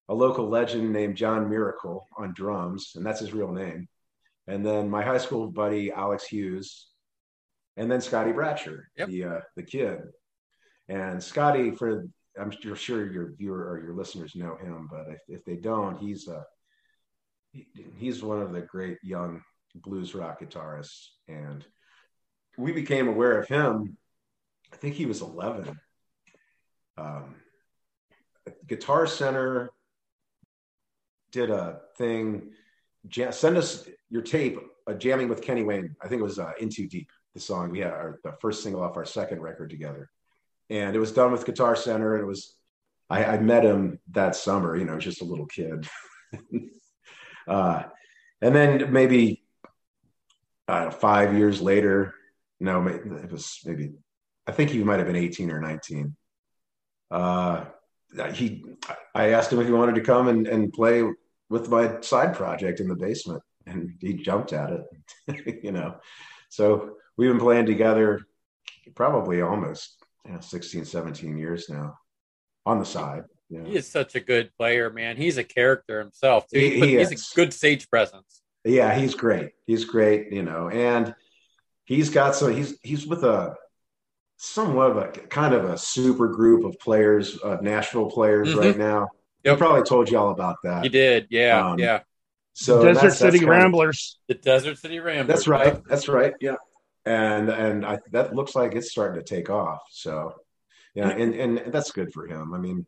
a local legend named John Miracle on drums, and that's his real name. And then my high school buddy Alex Hughes, and then Scotty Bratcher, Yep. the uh, the kid. And Scotty, for I'm sure your viewer or your listeners know him, but if, if they don't, he's a he- he's one of the great young blues rock guitarists, and we became aware of him. I think he was 11. Um, Guitar Center did a thing. Ja- send us your tape, uh, jamming with Kenny Wayne. I think it was uh, "In Too Deep." The song we had our the first single off our second record together, and it was done with Guitar Center. And it was I, I met him that summer. You know, just a little kid. uh, and then maybe uh, five years later, no, it was maybe I think he might have been 18 or 19. Uh, he, I asked him if he wanted to come and, and play with my side project in the basement, and he jumped at it. you know, so we've been playing together probably almost you know, 16, 17 years now on the side. You know. He is such a good player, man. He's a character himself. Too. He- He- he he's is. a good stage presence. Yeah, he's great. He's great, you know, and he's got some. He's he's with a somewhat of a kind of a super group of players, uh, Nashville players Mhm. right now. Yep. He probably told you all about that. He did, yeah, Um, yeah. So Desert that's- City that's kind of- Ramblers. The Desert City Ramblers. That's right. That's right. Yeah, and and I, that looks like it's starting to take off. So yeah, and and that's good for him. I mean,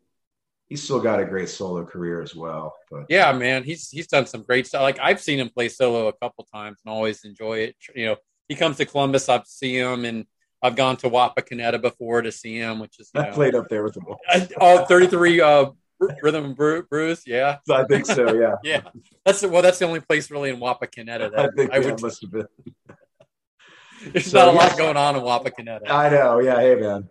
he's still got a great solo career as well. But Yeah, man, he's he's done some great stuff. Like I've seen him play solo a couple times and always enjoy it. You know, he comes to Columbus, I've seen him, and I've gone to Wapakoneta before to see him, which is you I know, played up there with him. I- oh, 33 uh, Rhythm and Bru- Bruce, yeah, I think so. Yeah, yeah. That's well, that's the only place really in Wapakoneta I that think I yeah, would. must have been. There's So, not a lot going on in Wapakoneta, I know. Yeah. Hey, man.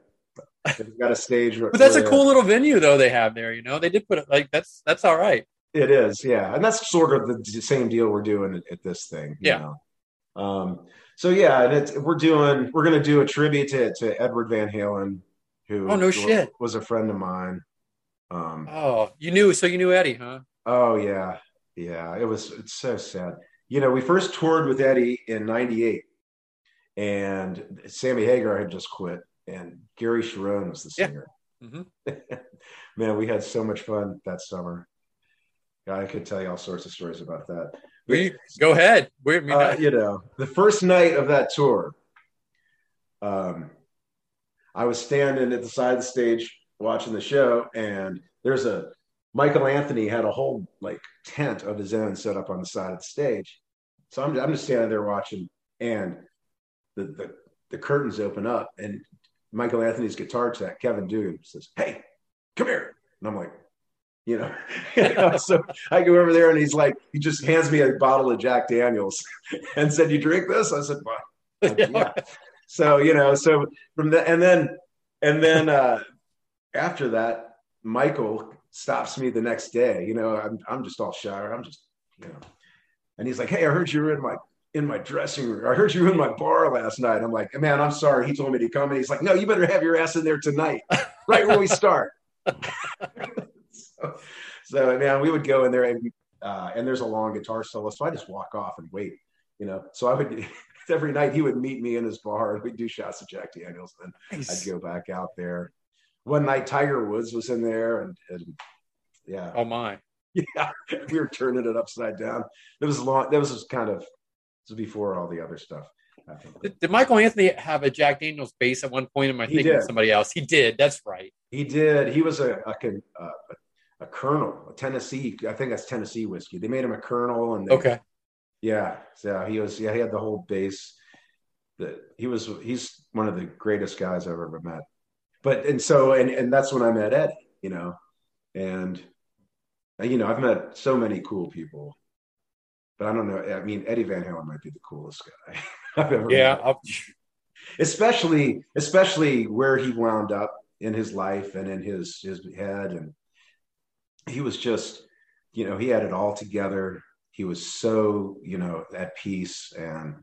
They've got a stage. but that's a cool little venue though they have there. You know, they did put it like that's that's all right. It is, yeah, and that's sort of the same deal we're doing at, at this thing. you Yeah. know. Um. So yeah, and it's, we're doing we're going to do a tribute to to Edward Van Halen, who Oh, no shit. was a friend of mine. Um. Oh, you knew, so you knew Eddie, huh? Oh yeah, yeah. It was it's so sad. You know, we first toured with Eddie in '98, and Sammy Hagar had just quit, and Gary Cherone was the Yeah. singer. Mhm. Man, we had so much fun that summer. Yeah, I could tell you all sorts of stories about that. We, go ahead. I mean, Uh, you know, the first night of that tour, um, I was standing at the side of the stage watching the show, and there's a Michael Anthony had a whole like tent of his own set up on the side of the stage. So I'm, I'm just standing there watching, and the, the the curtains open up, and Michael Anthony's guitar tech, Kevin Dugan, says, "Hey, come here," and I'm like. You know, so I go over there and he's like, he just hands me a bottle of Jack Daniels and said, "You drink this?" I said, "Well, yeah." So you know, so from the and then and then uh, after that, Michael stops me the next day. You know, I'm I'm just all shy. I'm just you know, and he's like, "Hey, I heard you were in my in my dressing room. I heard you were in my bar last night." I'm like, "Man, I'm sorry." He told me to come, and he's like, "No, you better have your ass in there tonight, right when we start." so, so man, we would go in there and uh, and there's a long guitar solo, so I just walk off and wait. You know, so I would every night he would meet me in his bar and we'd do shots of Jack Daniels. And then Nice. I'd go back out there. One night Tiger Woods was in there and, and yeah, Oh my. yeah, we were turning it upside down. It was long. That was kind of was before all the other stuff. Did, did Michael Anthony have a Jack Daniels bass at one point? Am I He thinking of did. somebody else? He did. That's right. He did. He was a a, uh, a colonel, a Tennessee. I think that's Tennessee whiskey. They made him a colonel, and they, Okay. Yeah, so he was. Yeah, he had the whole bass. That he was. He's one of the greatest guys I've ever met. But and so and and that's when I met Eddie. You know, and you know I've met so many cool people, but I don't know. I mean, Eddie Van Halen might be the coolest guy I've ever. Yeah. met. Especially especially where he wound up in his life and in his his head and he was just you know he had it all together he was so you know at peace and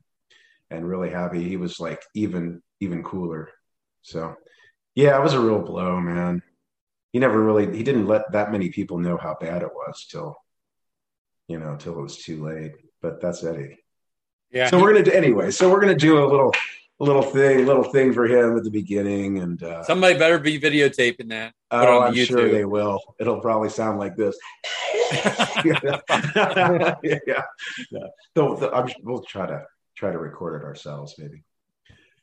and really happy he was like even even cooler so yeah it was a real blow man he never really he didn't let that many people know how bad it was till you know till it was too late but that's eddie yeah. so we're gonna do anyway. So we're gonna do a little, a little thing, little thing for him at the beginning, and uh, Somebody better be videotaping that. Oh, I'm YouTube. sure they will. It'll probably sound like this. yeah, yeah. So, the- I'm- we'll try to try to record it ourselves, maybe.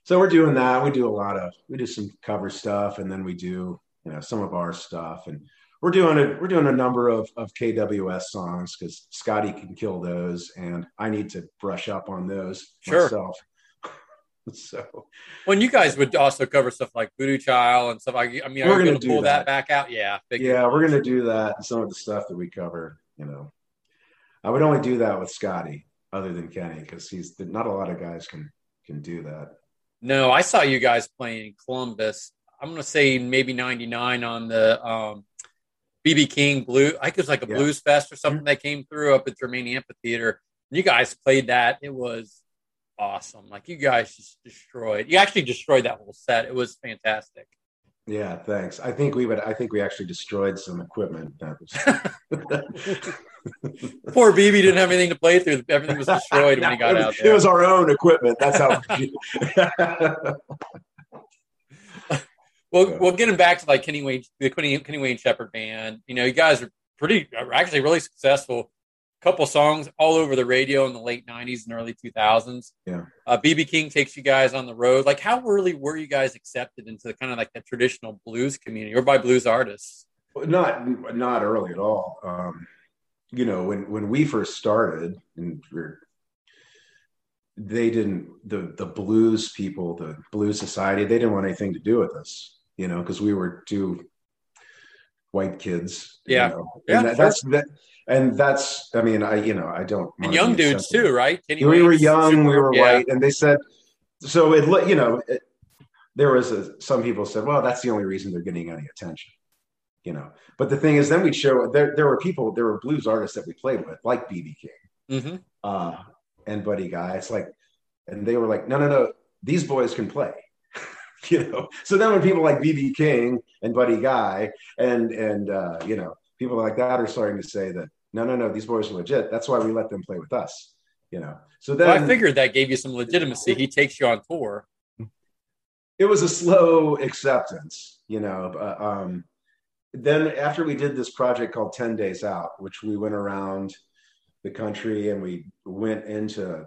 So we're doing that. We do a lot of we do some cover stuff, and then we do you know some of our stuff, and we're doing a we're doing a number of of KWS songs because Scotty can kill those, and I need to brush up on those Sure. myself. so When you guys would also cover stuff like Voodoo Child and stuff like, I mean, We're gonna going to pull that. that. back out? Yeah. yeah, we're gonna do that. and Some of the stuff that we cover, you know, I would only do that with Scotty, other than Kenny, because he's not a lot of guys can can do that. No, I saw you guys playing in Columbus. I'm going to say maybe 99 on the um, BB King Blue. I think it was like a Yeah. blues fest or something that came through up at Germain Amphitheater. You guys played that. It was awesome. Like you guys just destroyed. You actually destroyed that whole set. It was fantastic. Yeah, thanks. I think we would. I think we actually destroyed some equipment. That was. Poor BB didn't have anything to play through. Everything was destroyed when he got out there. It was our own equipment. That's how. Well, well, getting back to like Kenny Wayne, the Kenny, Kenny Wayne Shepherd band, you know, you guys are pretty, are actually really successful. Couple songs all over the radio in the late '90s and early 2000s. Yeah. Uh, BB King takes you guys on the road. Like, how early were you guys accepted into the kind of like the traditional blues community or by blues artists? not not early at all. Um, you know, when when we first started, and we're they didn't the the blues people, the blues society, they didn't want anything to do with us. You know, because we were two white kids. you Yeah. know. Yeah, and that, that's that, and that's. I mean, I you know, I don't And young dudes too, right? Kenny we were young, super- we were yeah. white, and they said so. It you know, it, there was a, some people said, well, that's the only reason they're getting any attention, you know. But the thing is, then we'd show there. There were people, there were blues artists that we played with, like BB King Mhm. uh, and Buddy Guy. It's like, and they were like, no, no, no, these boys can play. you know, so then when people like BB King and Buddy Guy and and uh, you know people like that are starting to say that no, no, no, these boys are legit. That's why we let them play with us. You know, so then Well, I figured that gave you some legitimacy. He takes you on tour. it was a slow acceptance, you know. But, um, then after we did this project called 10 Days Out, which we went around the country and we went into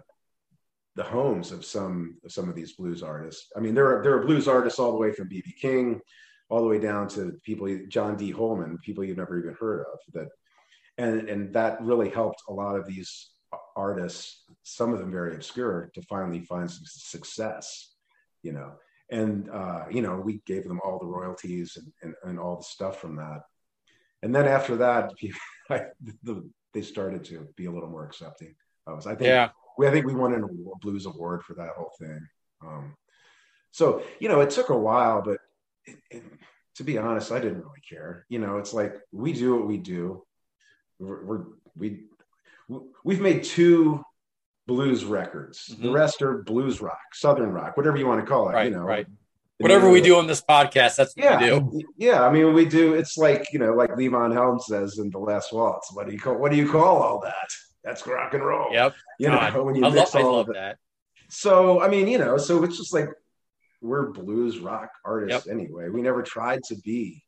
the homes of some of some of these blues artists. I mean, there are there are blues artists all the way from BB King, all the way down to people John Dee Holeman, people you've never even heard of. That and and that really helped a lot of these artists, some of them very obscure, to finally find some success. You know, and uh, you know we gave them all the royalties and, and, and all the stuff from that. And then after that, they started to be a little more accepting of us. I think Yeah. we I think we won an award, blues award for that whole thing. Um, so you know, it took a while, but it, it, to be honest, I didn't really care. You know, it's like we do what we do. We're, we we've made two blues records. The Mhm. rest are blues rock, southern rock, whatever you want to call it. Right, you know, right. Whatever we do on this podcast, that's what yeah, we do. yeah. I mean, we do. It's like you know, like Levon Helm says in the Last Waltz. What do you call? What do you call all that? That's rock and roll. Yep. You God, know, when you I, mix love, I all love of it. that. So I mean, you know, so it's just like we're blues rock artists anyway. We never tried to be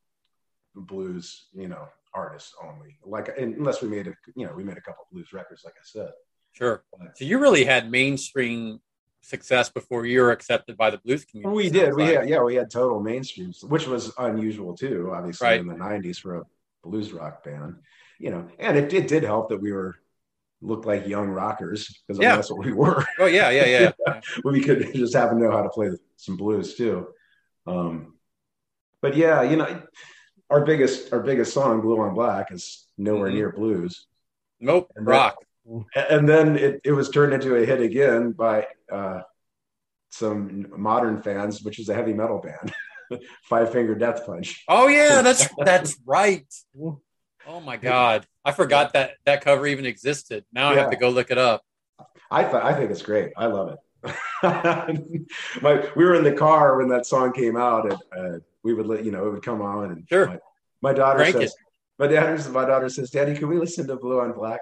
blues, you know, artists only. Like unless we made a, you know, we made a couple blues records, like I said. Sure. So you really had mainstream success before you were accepted by the blues community. We did. We like. had, yeah, we had total mainstream, which was unusual too, obviously Right. in the '90s for a blues rock band. You know, and it, it did help that we were looked like young rockers because Yeah. that's what we were. Oh yeah, yeah, yeah. yeah. we could just happen to know how to play some blues too. Um, but yeah, you know, our biggest our biggest song, "Blue on Black," is nowhere Mhm. near blues. Nope. And Rock. And then it, it was turned into a hit again by uh, some modern fans, which is a heavy metal band, Five Finger Death Punch. Oh yeah, that's that's right. Oh my god, I forgot that that cover even existed. Now I have to go look it up. I thought I think it's great. I love it. my, we were in the car when that song came out, and uh, we would let you know it would come on, and Sure. my, my daughter Crank says, my daughter, my daughter says, "Daddy, can we listen to Blue on Black?"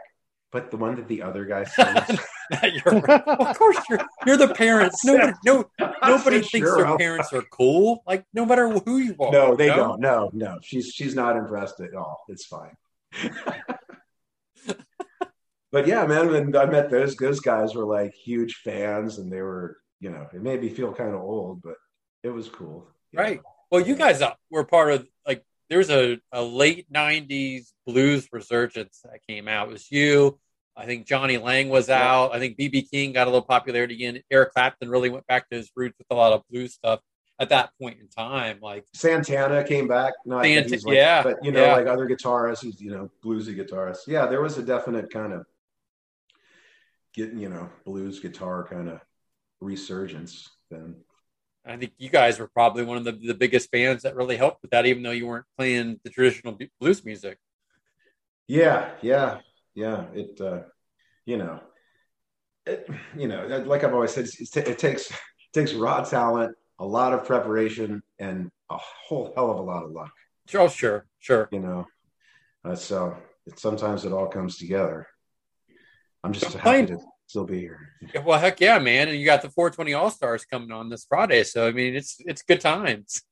But the one that the other guy sings. right. of course, you're you're the parents. Nobody, no, nobody thinks "Sure, their parents are cool. Like no matter who you are. no, they know? don't. No, no, she's she's not impressed at all. It's fine. but yeah, man, when I met those those guys were like huge fans, and they were, you know, it made me feel kind of old, but it was cool. know. Well, you guys uh, were part of like there's a, a late '90s blues resurgence that came out. It was you. I think Jonny Lang was Yeah. out. I think BB King got a little popularity again. Eric Clapton really went back to his roots with a lot of blues stuff at that point in time. Like Santana came back. Not that Sant- he's like, yeah, but you know, yeah. like other guitarists, he's you know, bluesy guitarists. Yeah, there was a definite kind of getting, you know, blues guitar kind of resurgence then. I think you guys were probably one of the, the biggest fans that really helped with that, even though you weren't playing the traditional blues music. Yeah, yeah, yeah. It, uh, you know, it, you know, like I've always said, it's, it takes it takes raw talent, a lot of preparation, and a whole hell of a lot of luck. Oh, sure, sure. You know, uh, so it, sometimes it all comes together. I'm just happy playing- to still be here. Well, heck yeah, man! And you got the 420 All Stars coming on this Friday, so I mean, it's it's good times.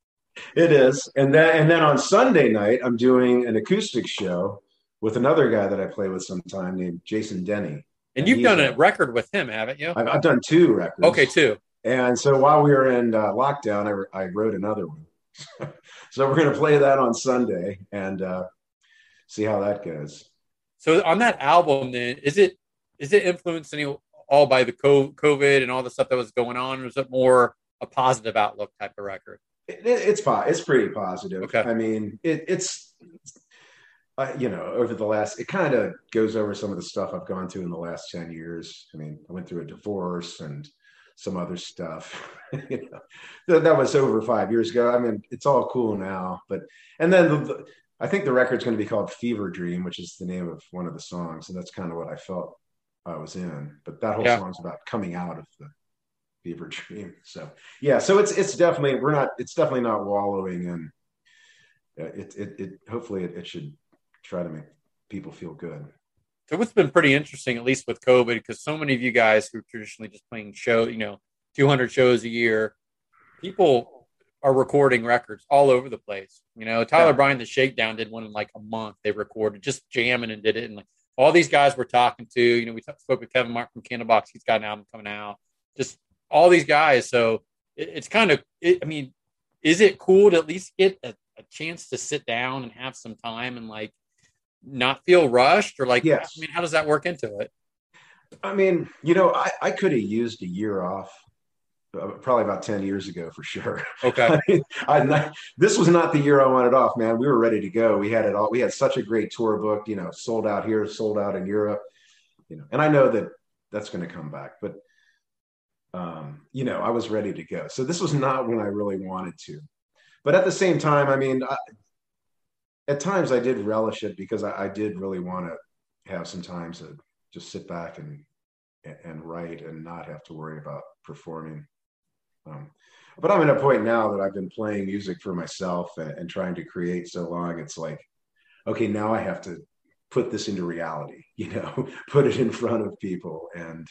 It is, and then and then on Sunday night, I'm doing an acoustic show with another guy that I play with sometime named Jason Denny. And And you've done a- a record with him, haven't you? I've, I've done two records. Okay, two. And so while we were in uh, lockdown, I, I wrote another one. so we're going to play that on Sunday and uh, see how that goes. So on that album, then is it is it influenced any all by the COVID and all the stuff that was going on, or is it more a positive outlook type of record? It, it- it's it's pretty positive. Okay. I mean, it, it's uh, you know over the last it kind of goes over some of the stuff I've gone through in the last ten years. I mean, I went through a divorce and some other stuff. you know, that, that was over five years ago. I mean, it's all cool now, but and then the, the, I think the record's going to be called Fever Dream, which is the name of one of the songs, and that's kind of what I felt I was in. But that whole Yeah. song's about coming out of the fever dream. So yeah, so it's it's definitely we're not it's definitely not wallowing in. uh, It it, it hopefully it, it should try to make people feel good. So what's been pretty interesting, at least with COVID, because so many of you guys who are traditionally just playing show, you know, 200 shows a year, people are recording records all over the place. You know, Tyler Yeah. Bryant, the Shakedown did one in like a month. They recorded just jamming and did it, and like all these guys we're talking to. You know, we t- spoke with Kevin Martin from Candlebox. He's got an album coming out. Just all these guys. So it, it's kind of. It, I mean, is it cool to at least get a, a chance to sit down and have some time and like not feel rushed or like? Yes. I mean, how does that work into it? I mean, you know, I, I could have used a year off, probably about ten years ago for sure. Okay. I, I, this was not the year I wanted off, man. We were ready to go. We had it all. We had such a great tour booked. You know, sold out here, sold out in Europe. You know, and I know that that's going to come back, but um, you know, I was ready to go. So this was not when I really wanted to. But at the same time, I mean, I, at times I did relish it because I, I did really want to have some time to just sit back and and write and not have to worry about performing. Um, but I'm at a point now that I've been playing music for myself and, and trying to create so long. It's like, okay, now I have to put this into reality. You know, put it in front of people, and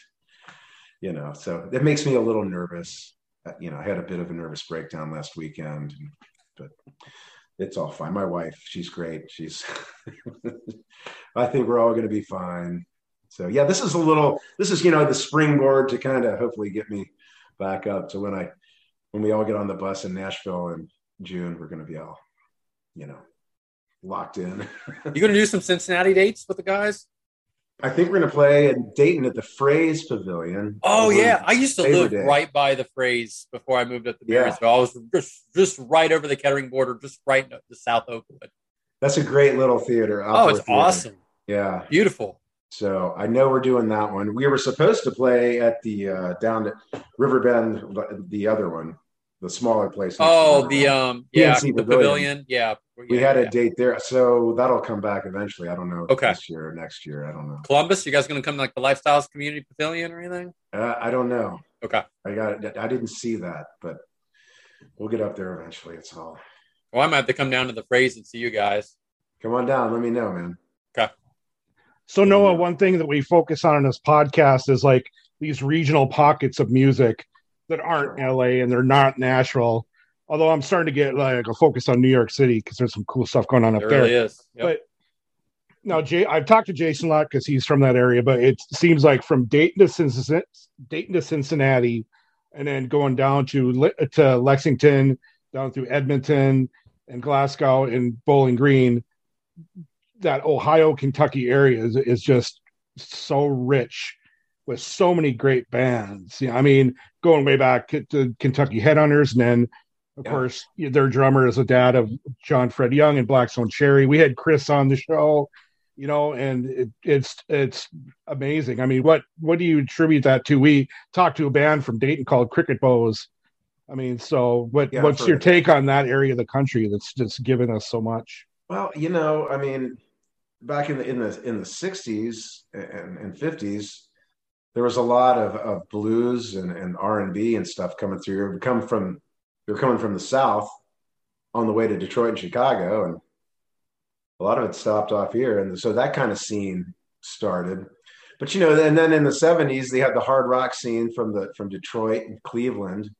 you know, so it makes me a little nervous. Uh, You know, I had a bit of a nervous breakdown last weekend, but it's all fine. My wife, she's great. She's, I think we're all going to be fine. So yeah, this is a little, this is, you know, the springboard to kind of hopefully get me back up to when I, when we all get on the bus in Nashville in June, we're going to be all, you know, locked in. You gonna do some Cincinnati dates with the guys? I think we're going to play in Dayton at the Fraze Pavilion. Oh yeah, I used to live Day. right by the Fraze before I moved up to Yeah. Marysville. I was just just right over the Kettering border, just right the South Oakwood. That's a great little theater. Oh, it's theater. awesome, Yeah. beautiful. So I know we're doing that one. We were supposed to play at the uh, down at Riverbend, the other one, the smaller place. Oh, the um, yeah, PNC the Pavilion. pavilion. Yeah, we yeah, had a yeah. date there, so that'll come back eventually. I don't know. Okay. This year or next year, I don't know. Columbus. You guys gonna come to like the Lifestyles Community Pavilion or anything? Uh, I don't know. Okay. I got. It. I didn't see that, but we'll get up there eventually. It's all. Well, I might have to come down to the Fraze and see you guys. Come on down. Let me know, man. So Noah, one thing that we focus on in this podcast is like these regional pockets of music that aren't LA and they're not Nashville. Although I'm starting to get like a focus on New York City because there's some cool stuff going on up There there. really is. Yep. But now, Jay, I've talked to Jason a lot because he's from that area, but it seems like from Dayton to Cincinnati, Dayton to Cincinnati, and then going down to to Lexington, down through Edmonton and Glasgow and Bowling Green, that Ohio Kentucky area is, is just so rich with so many great bands. Yeah, I mean, going way back to Kentucky Headhunters, and then of Yeah. course their drummer is the dad of John Fred Young and Black Stone Cherry. We had Chris on the show, you know, and it, it's it's amazing. I mean, what what do you attribute that to? We talked to a band from Dayton called Cricket Bows. I mean, so what Yeah, what's your take on that area of the country that's just given us so much? Well, you know, I mean, back in the in the in the '60s and, and '50s, there was a lot of, of blues and, and R and stuff coming through. It come from they were coming from the South on the way to Detroit and Chicago, and a lot of it stopped off here, and so that kind of scene started. But you know, and then in the '70s, they had the hard rock scene from the from Detroit and Cleveland,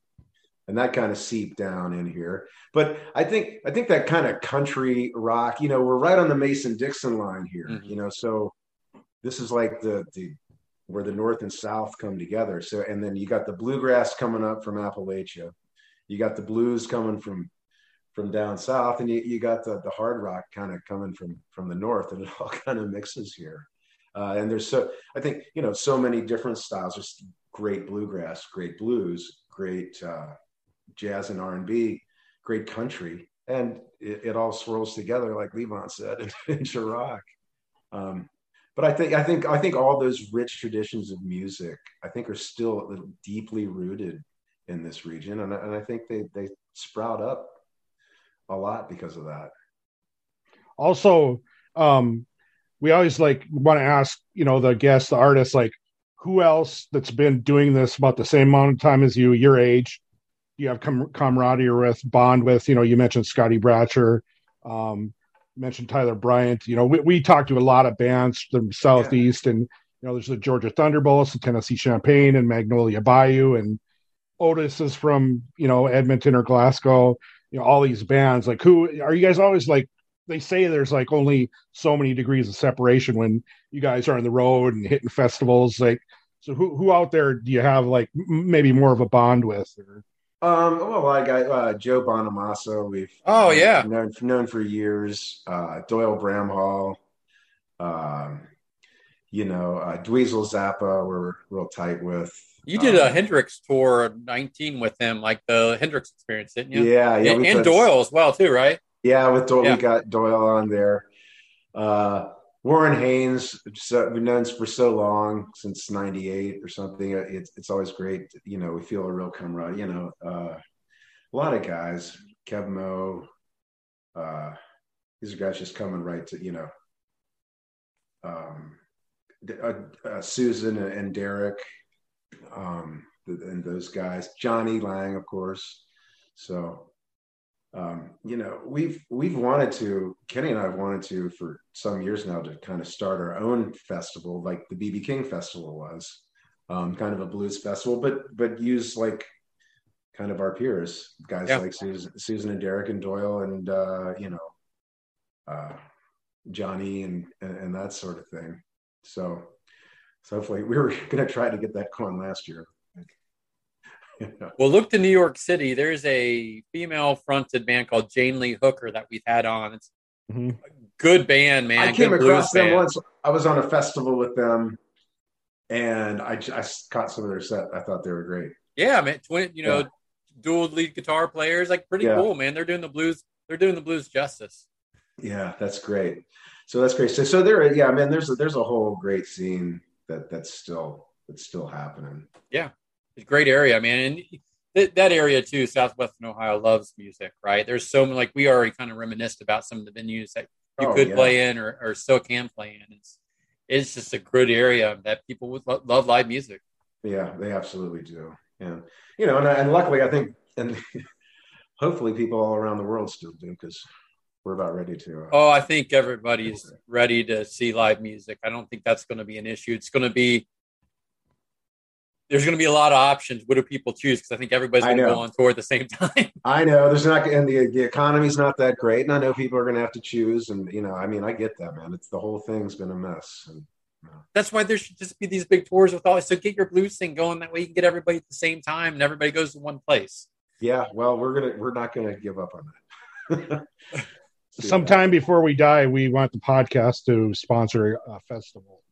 and that kind of seeped down in here. But I think I think that kind of country rock, you know, we're right on the Mason Dixon line here, Mhm. you know, so this is like the the where the north and south come together. So and then you got the bluegrass coming up from Appalachia. You got the blues coming from from down south and you, you got the, the hard rock kind of coming from from the north and it all kind of mixes here. Uh, and there's so I think, you know, so many different styles. There's great bluegrass, great blues, great uh, jazz and R&B, great country, and it, it all swirls together, like Levon said, into rock. Um, but I think I think I think all those rich traditions of music, I think, are still deeply rooted in this region, and, and I think they they sprout up a lot because of that. also um we always like want to ask you know the guests the artists like who else that's been doing this about the same amount of time as you your age you have com- camaraderie with bond with you know you mentioned scotty bratcher um mentioned tyler bryant you know we, we talked to a lot of bands from southeast and you know there's the georgia thunderbolts the tennessee champagne and magnolia bayou and Otis is from you know Edmonton or Glasgow. You know all these bands. Like who are you guys always like? They say there's like only so many degrees of separation when you guys are on the road and hitting festivals. Like so, who who out there do you have like maybe more of a bond with? Or Um, well, I got uh, Joe Bonamassa. We've Oh, yeah. known known for years. Uh, Doyle Bramhall. Um, you know, uh, Dweezil Zappa. We're real tight with. You did a Um, Hendrix tour 19 with him, like the Hendrix experience, didn't you? Yeah, yeah, and, and Doyle as well, too, right? Yeah, with Doyle, Yeah. we got Doyle on there. Uh, Warren Haynes, we've known for so long since '98 or something. It's it's always great. You know, we feel a real camaraderie. You know, uh, a lot of guys, Keb' Mo', uh, these are guys just coming right to you know, um, uh, uh, Susan and Derek, um, and those guys, Jonny Lang, of course. So um, you know, we've we've wanted to. Kenny and I have wanted to for some years now to kind of start our own festival, like the BB King Festival was, um, kind of a blues festival, but but use like kind of our peers, guys Yeah. like Susan, Susan and Derek and Doyle and uh, you know, uh, Johnny and, and and that sort of thing. So, so hopefully, we were going to try to get that going last year. Yeah. Well, look to New York City. There's a female fronted band called Jane Lee Hooker that we've had on. It's Mhm. a good band, man. I came good across blues them band. once. I was on a festival with them, and I, j- I caught some of their set. I thought they were great. Yeah, man. Twin, you know, Yeah. dual lead guitar players, like pretty Yeah. cool, man. They're doing the blues. They're doing the blues justice. Yeah, that's great. So that's great. So, so there, yeah, man. There's a, there's a whole great scene that that's still that's still happening. It's a great area, man. And th- that area too, Southwestern Ohio loves music, right? There's so many, like we already kind of reminisced about some of the venues that you Oh, could yeah. play in or, or still can play in. It's it's just a good area that people would lo- love live music. Yeah, they absolutely do. And you know, and, and luckily, I think, and hopefully, people all around the world still do because we're about ready to. Uh, Oh, I think everybody's ready to see live music. I don't think that's going to be an issue. It's going to be there's going to be a lot of options. What do people choose? Because I think everybody's going to go on tour at the same time. I know there's not, and the the economy's not that great, and I know people are going to have to choose, and you know, I mean, I get that, man. It's the whole thing's been a mess. And, That's why there should just be these big tours with all. So get your blues thing going. That way you can get everybody at the same time, and everybody goes to one place. yeah, well, we're gonna we're not gonna give up on that. sometime before we die, we want the podcast to sponsor a festival.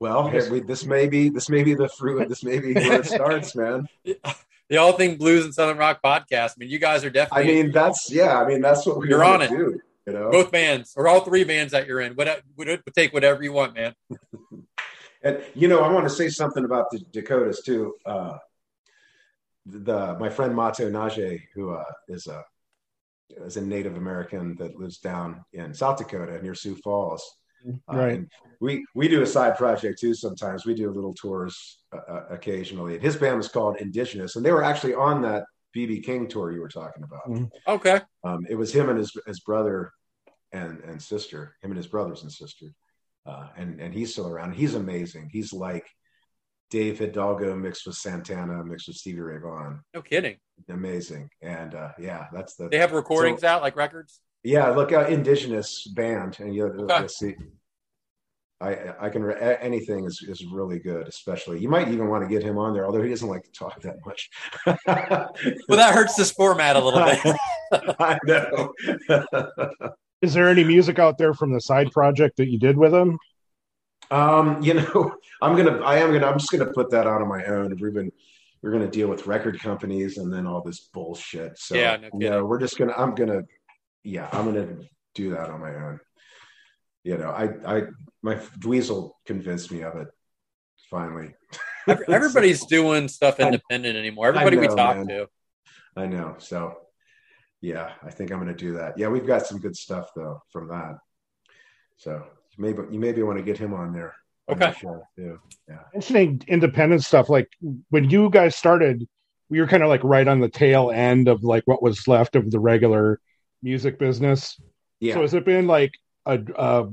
Well, here, we, this may be this may be the fruit. This may be where it starts, man. The All Thing Blues and Southern Rock podcast. I mean, you guys are definitely. I mean, that's yeah. I mean, that's what we You're on it. Do, you know, both bands or all three bands that you're in. Would would take whatever you want, man. And you know, I want to say something about the Dakotas too. Uh, the my friend Mato Nanji, who uh, is a is a Native American that lives down in South Dakota near Sioux Falls. Right. and we we do a side project too. Sometimes we do little tours uh, uh, occasionally. And his band was called Indigenous, and they were actually on that BB King tour you were talking about. Mhm. Okay. Um, it was him and his his brother and and sister, him and his brothers and sister, uh, and and he's still around. He's amazing. He's like Dave Hidalgo mixed with Santana mixed with Stevie Ray Vaughan. No kidding. Amazing. And uh, yeah, that's the They have recordings out, like records. Yeah. Look out, Indigenous band, and you'll, Okay. you'll see. I I can re- anything is is really good, especially you might even want to get him on there, although he doesn't like to talk that much. Well, that hurts this format a little bit. I know. Is there any music out there from the side project that you did with them? Um, you know, I'm gonna, I am gonna, I'm just gonna put that out on my own. We've been, we're gonna deal with record companies and then all this bullshit. So, Yeah, no you know, we're just gonna, I'm gonna, yeah, I'm gonna do that on my own. You know, I, I, my Dweezil convinced me of it. Finally, Every- Everybody's doing stuff independent anymore. Everybody we talk man. to. I know. So, yeah, I think I'm gonna do that. Yeah, we've got some good stuff though from that. So maybe you maybe want to get him on there. on Okay. the show, too. Mentioning independent stuff, like when you guys started, we were kind of like right on the tail end of like what was left of the regular music business. Yeah. So has it been like a, a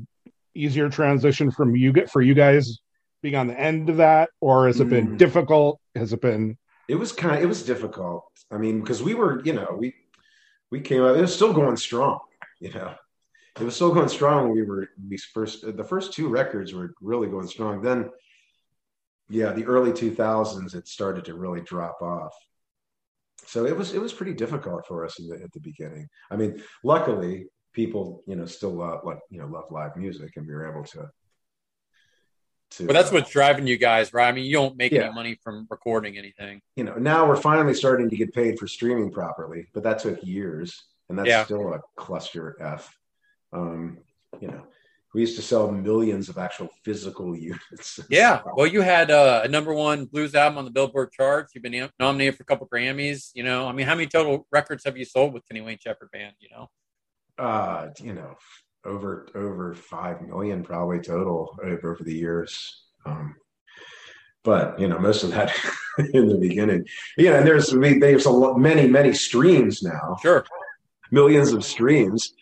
easier transition from you get for you guys being on the end of that, or has it been Mm. difficult? Has it been it was kind of it was difficult. I mean, because we were, you know, we we came out. It was still going strong. You know, it was still going strong we were we first. The first two records were really going strong. Then, yeah, the early two thousands, it started to really drop off. So it was it was pretty difficult for us the, at the beginning. I mean, luckily, people you know still love like you know love live music, and we were able to. to But that's what's driving you guys, right? I mean, you don't make Yeah. any money from recording anything. you know now we're finally starting to get paid for streaming properly but that took years and that's Yeah. still a cluster f um you know we used to sell millions of actual physical units Yeah. Well, you had uh, a number one blues album on the Billboard charts. You've been nominated for a couple Grammys. You know, I mean, how many total records have you sold with Kenny Wayne Shepherd Band? You know, uh you know over over five million probably total over, over the years um but you know most of that in the beginning yeah and there's there's a lot, many many streams now sure. millions of streams,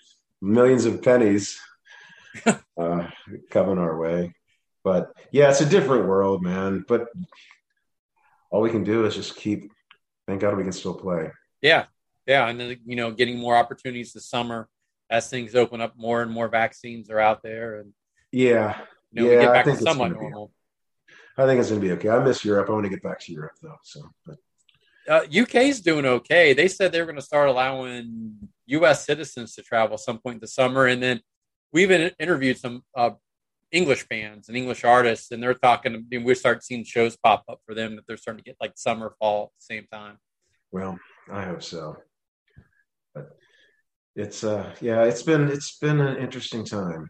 millions of pennies uh, coming our way. But yeah, it's a different world, man. But all we can do is just keep. Thank God we can still play. Yeah. Yeah. And then, you know, getting more opportunities this summer as things open up more and more vaccines are out there and, Yeah, you know, Yeah, we get I back to think it's somewhat gonna be- I think it's gonna be okay. I miss Europe. I want to get back to Europe though. So, but Uh, UK's doing okay. They said they were going to start allowing U.S. citizens to travel some point in the summer, and then we've in- interviewed some uh, English bands and English artists, and they're talking. Mean, we start seeing shows pop up for them that they're starting to get like summer, fall at the same time. well, I hope so. But it's uh, yeah, it's been it's been an interesting time.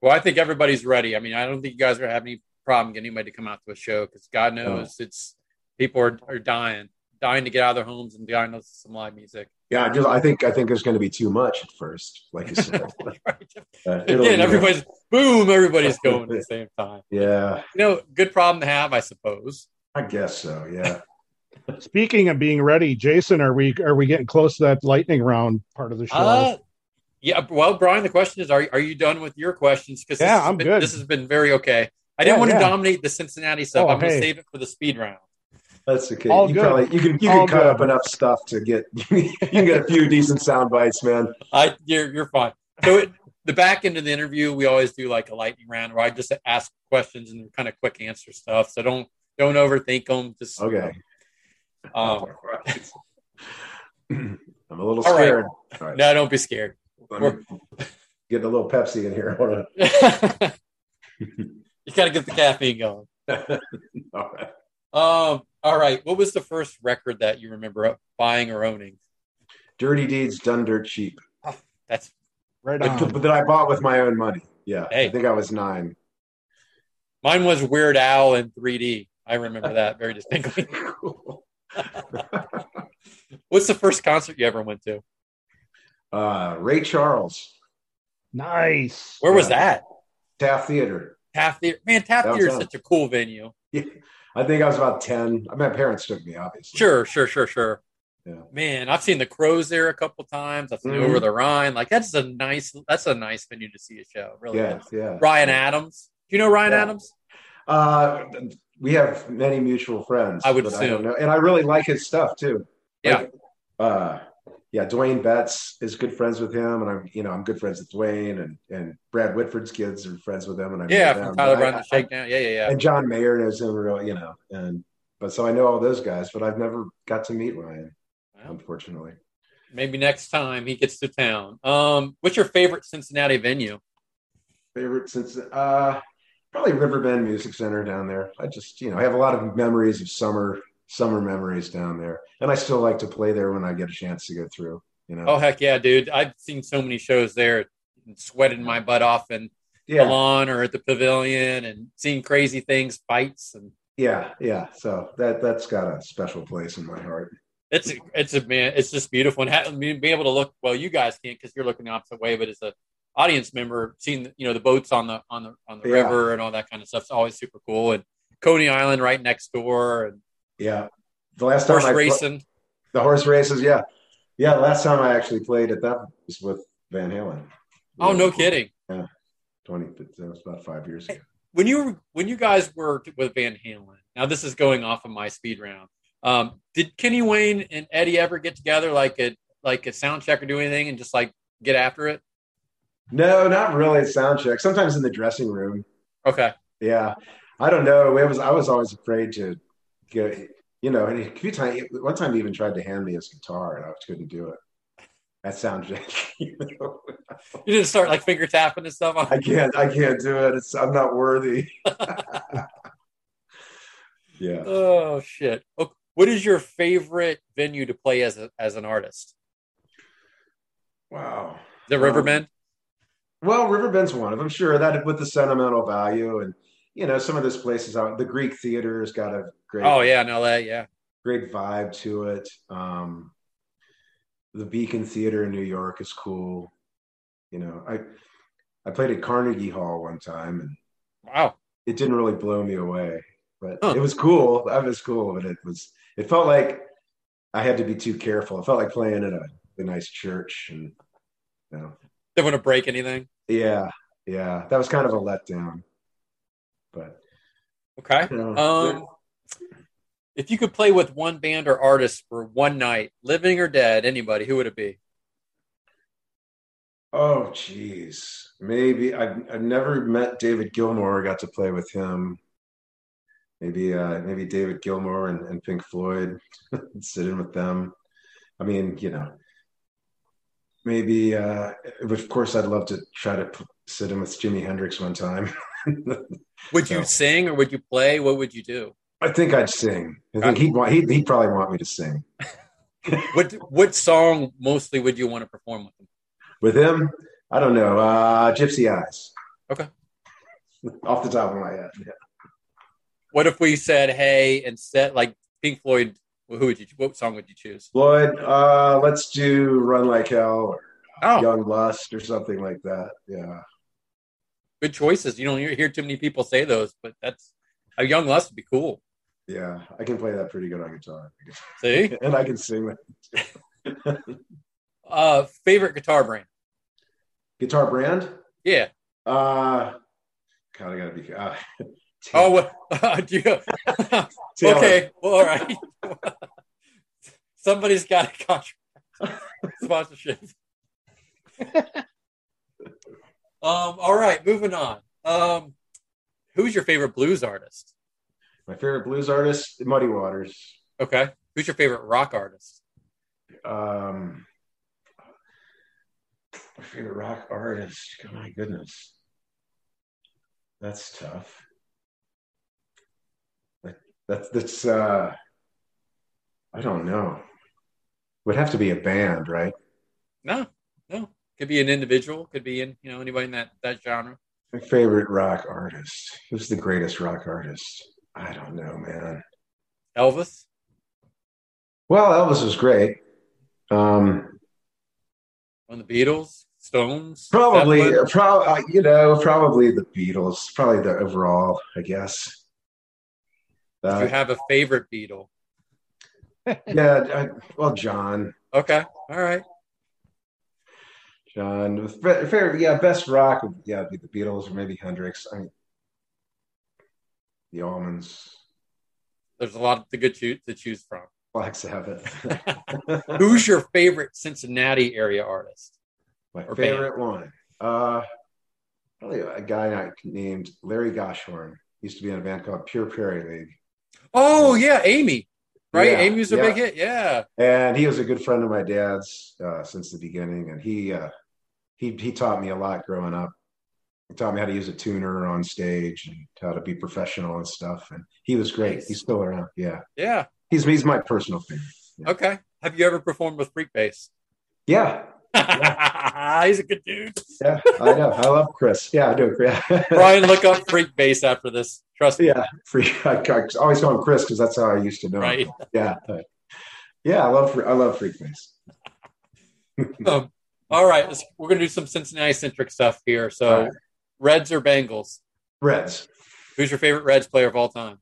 Well, I think everybody's ready. I mean, I don't think you guys are having any problem getting anybody to come out to a show because God knows it's people are, are dying, dying to get out of their homes and dying to some live music. Yeah, I just I think I think there's going to be too much at first, like you said. right. Uh, Again, everybody's boom, everybody's going at the same time. Yeah, You know, good problem to have, I suppose. I guess so. Yeah. Speaking of being ready, Jason, are we are we getting close to that lightning round part of the show? Uh, yeah. Well, Brian, the question is, are are you done with your questions? Because Yeah, this has I'm been, good. This has been very okay. I didn't Yeah, want to yeah. dominate the Cincinnati stuff. Oh, I'm going to save it for the speed round. That's okay. All you good. probably you can you All can cut good. up enough stuff to get you can get a few decent sound bites, man. I you're you're fine. So it, the back end of the interview, we always do like a lightning round where I just ask questions and kind of quick answer stuff. So don't don't overthink them. Just Okay. Um, I'm a little All right. scared. All right. no, don't be scared. Let me get a little Pepsi in here. Hold on. you got to get the caffeine going. All right. Um. All right. What was the first record that you remember buying or owning? Dirty deeds done dirt cheap. That's right Like, on. that I bought with my own money. Yeah. Hey. I think I was nine. mine. Was Weird Al in 3D. I remember that very distinctly. What's the first concert you ever went to? uh, Ray Charles, Nice. Where was Yeah. that? Taft Theater. Taft Theater. Man, Taft Theater is such a cool venue. I think I was about 10. My parents took me, obviously. Sure, sure, sure, sure. Yeah. Man, I've seen the Crowes there a couple times. I've seen Mhm. Over the Rhine. Like that's a nice. That's a nice venue to see a show. Really. Yeah. is. Yeah. Ryan Adams. Do you know Ryan Yeah. Adams? Uh, we have many mutual friends. I would assume. don't know. And I really like his stuff too. Yeah. Like, uh, yeah, Duane Betts is good friends with him, and I'm, you know, I'm good friends with Duane, and and Brad Whitford's kids are friends with him, and I know Yeah, from Tyler Bryant the Shakedown. Yeah, yeah, yeah. and John Mayer knows him, real, you know, and but so I know all those guys, but I've never got to meet Ryan, Well, unfortunately. maybe next time he gets to town. Um, what's your favorite Cincinnati venue? Favorite since uh, probably Riverbend Music Center down there. I just, you know, I have a lot of memories of summer summer memories down there, and I still like to play there when I get a chance to go through. You know, Oh heck yeah, dude! I've seen so many shows there, and sweated my butt off in the yeah, lawn or at the pavilion, and seen crazy things, fights, and yeah, yeah. So that that's got a special place in my heart. it's it's a man, it's just beautiful, and ha- being able to look. Well, you guys can't because you're looking the opposite way, but as a audience member, seeing you know the boats on the on the on the Yeah. river and all that kind of stuff is always super cool. And Coney Island right next door, and Yeah, the last time horse I pla- racing. the horse races. Yeah, yeah. The last time I actually played at that was with Van Halen. Oh no kidding! Yeah. Twenty. That was about five years ago. when you when you guys were with Van Halen, now this is going off of my speed round. Um, did Kenny Wayne and Eddie ever get together like a like a sound check or do anything and just like get after it? No, not really at sound check. Sometimes in the dressing room. Okay. Yeah, I don't know. It was I was always afraid to you know. And a few times, one time he even tried to hand me his guitar, and I couldn't do it. That sounds. You know? You didn't start like finger tapping and stuff. I can't. I can't do it. It's I'm not worthy. yeah. Oh shit. Okay. What is your favorite venue to play as a, as an artist? Wow. The Um, Riverbend. Well, Riverbend's one of them. Sure, that with the sentimental value, and you know, some of those places out. The Greek Theater has got a great. oh yeah, in L.A. Yeah. great vibe to it. Um, the Beacon Theater in New York is cool. You know, I I played at Carnegie Hall one time, and Wow. it didn't really blow me away, but Huh. it was cool. That was cool, but it was it felt like I had to be too careful. It felt like playing in a, a nice church, and you know, Don't want to break anything. yeah, yeah, that was kind of a letdown. But Okay. you know, Um, if you could play with one band or artist for one night, living or dead, anybody, who would it be? Oh, geez. Maybe I've, I've never met David Gilmour. Got to play with him. Maybe uh, maybe David Gilmour and, and Pink Floyd. Sit in with them. I mean, you know, maybe. Uh, of course, I'd love to try to p- sit in with Jimi Hendrix one time. Would you sing or would you play? What would you do? I think I'd sing. I think he'd want. He'd, he'd probably want me to sing What what song mostly would you want to perform with him? with him. I don't know. Uh, Gypsy Eyes. Okay. Off the top of my head. Yeah. What if we said, "Hey," instead, like Pink Floyd, who would you? What song would you choose? Floyd, uh, let's do Run Like Hell or Oh, Young Lust or something like that. Yeah. good choices. You don't hear, hear too many people say those, but that's a Young Lust would be cool. Yeah. I can play that pretty good on guitar. See, and I can sing that. uh, favorite guitar brand? Guitar brand? Yeah. Uh, God, I gotta be. Uh, Oh, what? do you, okay. Well, all right. Somebody's got a contract sponsorship. um. All right. Moving on. Um. Who's your favorite blues artist? My favorite blues artist, Muddy Waters. Okay. Who's your favorite rock artist? Um, my favorite rock artist. Oh, my goodness. That's tough. That- That's that's uh I don't know. Would have to be a band, right? No. No. Could be an individual. Could be in you know anybody in that that genre. My favorite rock artist. Who's the greatest rock artist? I don't know, man. Elvis. Well, Elvis was great. Um, On the Beatles. Stones. probably, probably, you know, probably the Beatles. Probably the overall, I guess. Do Uh, you have a favorite Beatle? yeah, I, well, John, Okay. All right. John, fa- favorite, yeah, best rock, would, yeah, be the Beatles or maybe Hendrix. I mean, the Allmans, There's a lot to good choose to choose from. Black Sabbath. Who's your favorite Cincinnati area artist? My or favorite one? Uh, probably a guy named Larry Goshorn. Used to be in a band called Pure Prairie League. Oh yeah, Amie. Right, Yeah, Amie was a yeah. big hit. Yeah. and he was a good friend of my dad's uh, since the beginning and he uh, he he taught me a lot growing up he taught me how to use a tuner on stage and how to be professional and stuff and he was great Nice. he's still around yeah Yeah. he's he's my personal favorite Okay. Have you ever performed with Freekbass? yeah He's a good dude. yeah i know i love chris yeah i do yeah Brian, look up Freekbass after this. Trust me. yeah free I, I always call him chris because that's how i used to know him. Right. yeah but- yeah i love i love freak bass Um, all right. We're gonna do some Cincinnati centric stuff here. So. Reds or Bengals? reds Who's your favorite Reds player of all time?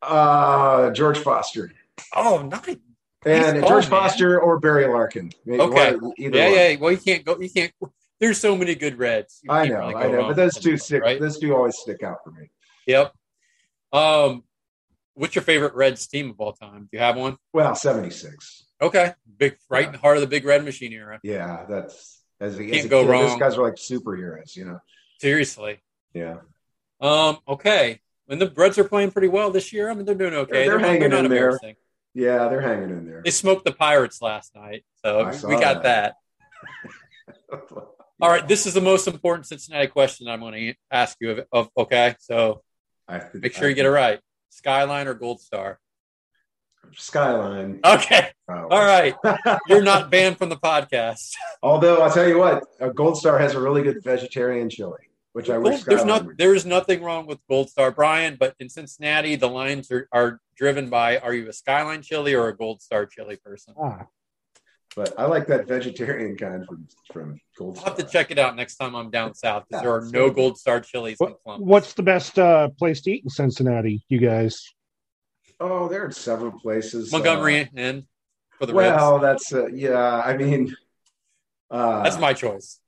uh george foster Oh, nice. And Nice George man. Foster or Barry Larkin. Maybe Okay. one- either Yeah, one. yeah. Well, you can't go. You can't. There's so many good Reds. You I know, really I know. But those two stick right? those two always stick out for me. Yep. Um, What's your favorite Reds team of all time? Do you have one? Well, 76. Okay, big right in the heart of the Big Red Machine era. Yeah, that's as a, as Can't a go kid, Those wrong. guys are like superheroes, you know. Seriously. Yeah, Um. Okay. And the Reds are playing pretty well this year. I mean, they're doing okay. They're- they're hanging not in there. yeah, they're hanging in there. They smoked the Pirates last night, so we got that. that. All right, this is the most important Cincinnati question I'm going to ask you. Of, of okay, so I, make sure you get it right. Skyline or Gold Star? Skyline. Okay, Oh. all right. You're not banned from the podcast. Although I'll tell you what, a Gold Star has a really good vegetarian chili, which I wish there's Skyline not would- there's nothing wrong with Gold Star, Brian. But in Cincinnati, the lines are, are driven by: Are you a Skyline chili or a Gold Star chili person? Ah, But I like that vegetarian kind from from Gold I'll Star. have to check it out next time I'm down south because Yeah, there are it's no good. Gold Star chilies in Columbus. what's the best uh, place to eat in Cincinnati? You guys? Oh, there are several places. Montgomery Uh, Inn for the Reds. well, that's uh, yeah. I mean, uh, That's my choice.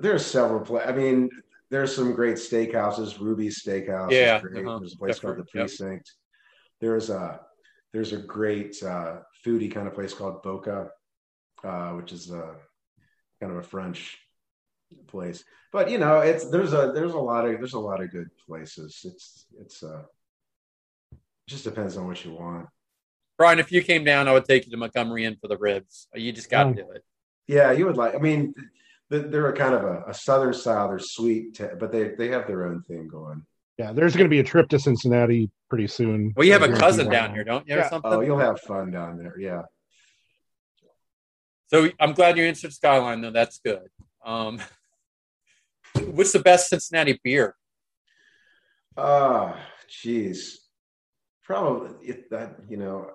There's several places. I mean, there's some great steakhouses. Ruby's Steakhouse. is Yeah, great. uh-huh. There's a place called the Definitely, yep. Precinct. There's a there's a great uh, foodie kind of place called Boca, uh, which is a kind of a French place. But you know, it's there's a there's a lot of there's a lot of good places. It's it's uh, it just depends on what you want. Brian, if you came down, I would take you to Montgomery Inn for the ribs. You just got to Oh. do it. Yeah, you would like. I mean, th- they're a kind of a, a southern style. They're sweet, t- but they they have their own thing going. Yeah, there's going to be a trip to Cincinnati pretty soon. Well, you have a cousin down here, don't you, or Yeah. something? Oh, you'll have fun down there. Yeah. So I'm glad you answered Skyline, though. That's good. Um, what's the best Cincinnati beer? Ah, jeez. Probably if that. You know,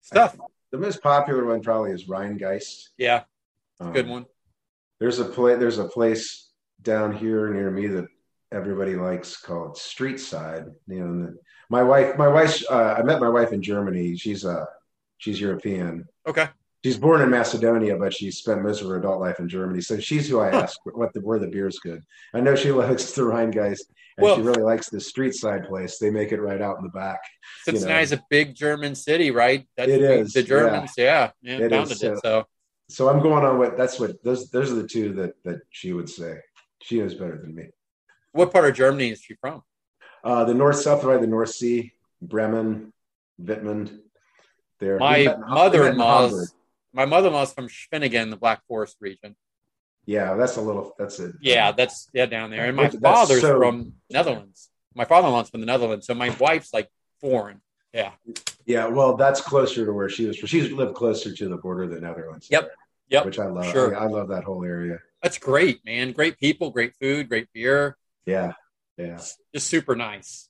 Stuff. the most popular one probably is Rhinegeist. Yeah, Um, good one. There's a place. There's a place down here near me that everybody likes called Street Side. You know, my wife. My wife. Uh, I met my wife in Germany. She's uh she's European. Okay. She's born in Macedonia, but she spent most of her adult life in Germany. So she's who I ask what the where the beer's good. I know she likes the Rhinegeist, and Well- she really likes the street side place. They make it right out in the back. you know. Cincinnati's a big German city, right? That's It the- is, The Germans, yeah, yeah, It founded is, it. uh, So So I'm going on with that's what those those are the two that that she would say. She knows better than me. what part of Germany is she from? Uh, the north south right, the North Sea, Bremen, Wittmund. There. My We met in- we met in mother-in-law's my mother-in-law's from Schwenningen, the Black Forest region. Yeah, that's a little. That's it. Yeah, that's yeah down there. And my That's father's so- from Netherlands. My father-in-law's from the Netherlands, so my wife's like foreign. Yeah. Yeah, well, that's closer to where she was. She's lived closer to the border of the Netherlands. Yep. Yep. Which I love. Sure. I, I love that whole area. That's great, man. Great people, great food, great beer. Yeah. Yeah. Just super nice.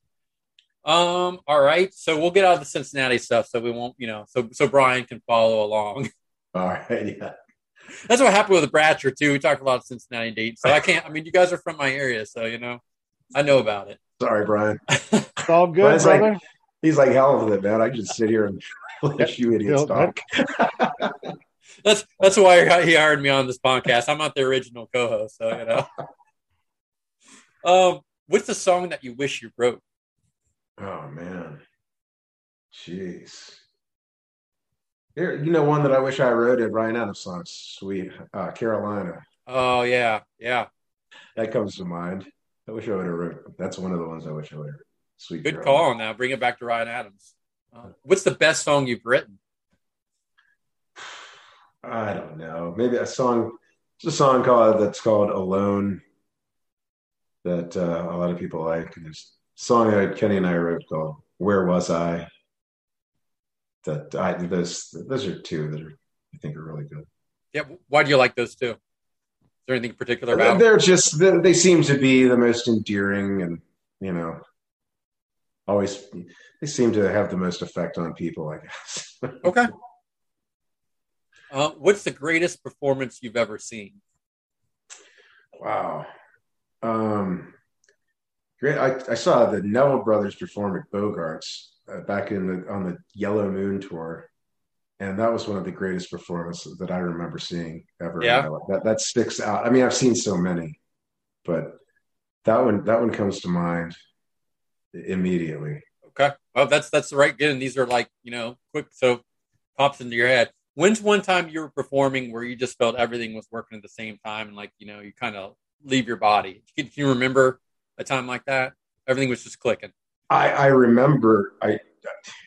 Um, all right. So we'll get out of the Cincinnati stuff so we won't, you know, so so Brian can follow along. All right. Yeah. That's what happened with the Bratcher too. We talked a lot of Cincinnati dates. So I can't I mean you guys are from my area, so you know, I know about it. Sorry, Brian. It's all good, Brian's like- He's like hell with it, man. I just sit here and let you idiots Bill, talk. That's that's why he hired me on this podcast. I'm not the original co-host, so you know. Um, what's the song that you wish you wrote? Oh man. Jeez. Here, you know one that I wish I wrote a Ryan Adams song, Sweet uh, Carolina. Oh yeah, yeah. That comes to mind. I wish I would have wrote. That's one of the ones I wish I would have. Sweet. Good Carolina. call on that. Bring it back to Ryan Adams. Uh, what's the best song you've written? I don't know. Maybe a song. It's a song called that's called "Alone" that uh, a lot of people like. And there's a song that Kenny and I wrote called "Where Was I." That I those those are two that are I think are really good. Yeah. Why do you like those two? Is there anything particular about? them? They're just they, they seem to be the most endearing, and you know, always they seem to have the most effect on people. I guess. Okay. Uh, what's the greatest performance you've ever seen? Wow. Um, great. I, I saw the Neville brothers perform at Bogarts uh, back in the on the Yellow Moon tour, and that was one of the greatest performances that I remember seeing ever. Yeah. That that sticks out. I mean, I've seen so many, but that one that one comes to mind immediately. Okay. Well, that's that's the right. Again, these are like you know quick so pops into your head. When's one time you were performing where you just felt everything was working at the same time and like you know you kind of leave your body? Can, you remember a time like that? Everything was just clicking. I, I remember I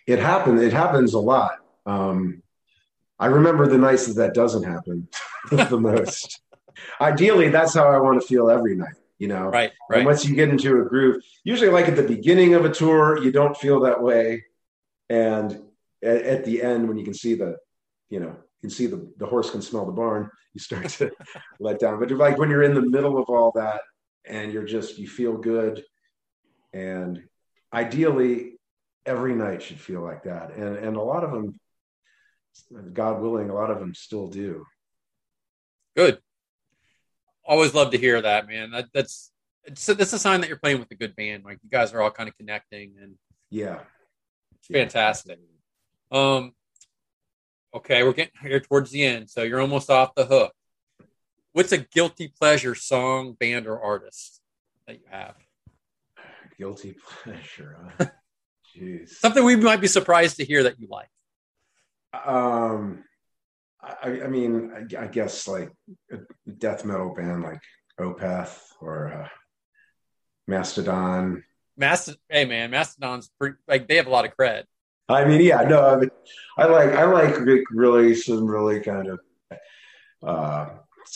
it happened. It happens a lot. Um, I remember the nights that that doesn't happen the most. Ideally, that's how I want to feel every night. You know, Right, And right. once you get into a groove, usually like at the beginning of a tour, you don't feel that way, and at, at the end, when you can see the, you know, you can see the the horse can smell the barn, you start to let down. But like when you're in the middle of all that, and you're just you feel good, and ideally, every night should feel like that, and and a lot of them, God willing, a lot of them still do. Good. Always love to hear that, man. That, that's it's that's a sign that you're playing with a good band. Like you guys are all kind of connecting, and Yeah. it's fantastic. Um, okay, we're getting here towards the end, so you're almost off the hook. What's a guilty pleasure song, band, or artist that you have? Guilty pleasure. Huh? Jeez. Something we might be surprised to hear that you like. Um, I, I mean, I, I guess like a death metal band like Opeth or uh, Mastodon. Mastodon, hey man, Mastodon's pretty, like they have a lot of cred. I mean, yeah, no, I, mean, I like I like really some really kind of uh,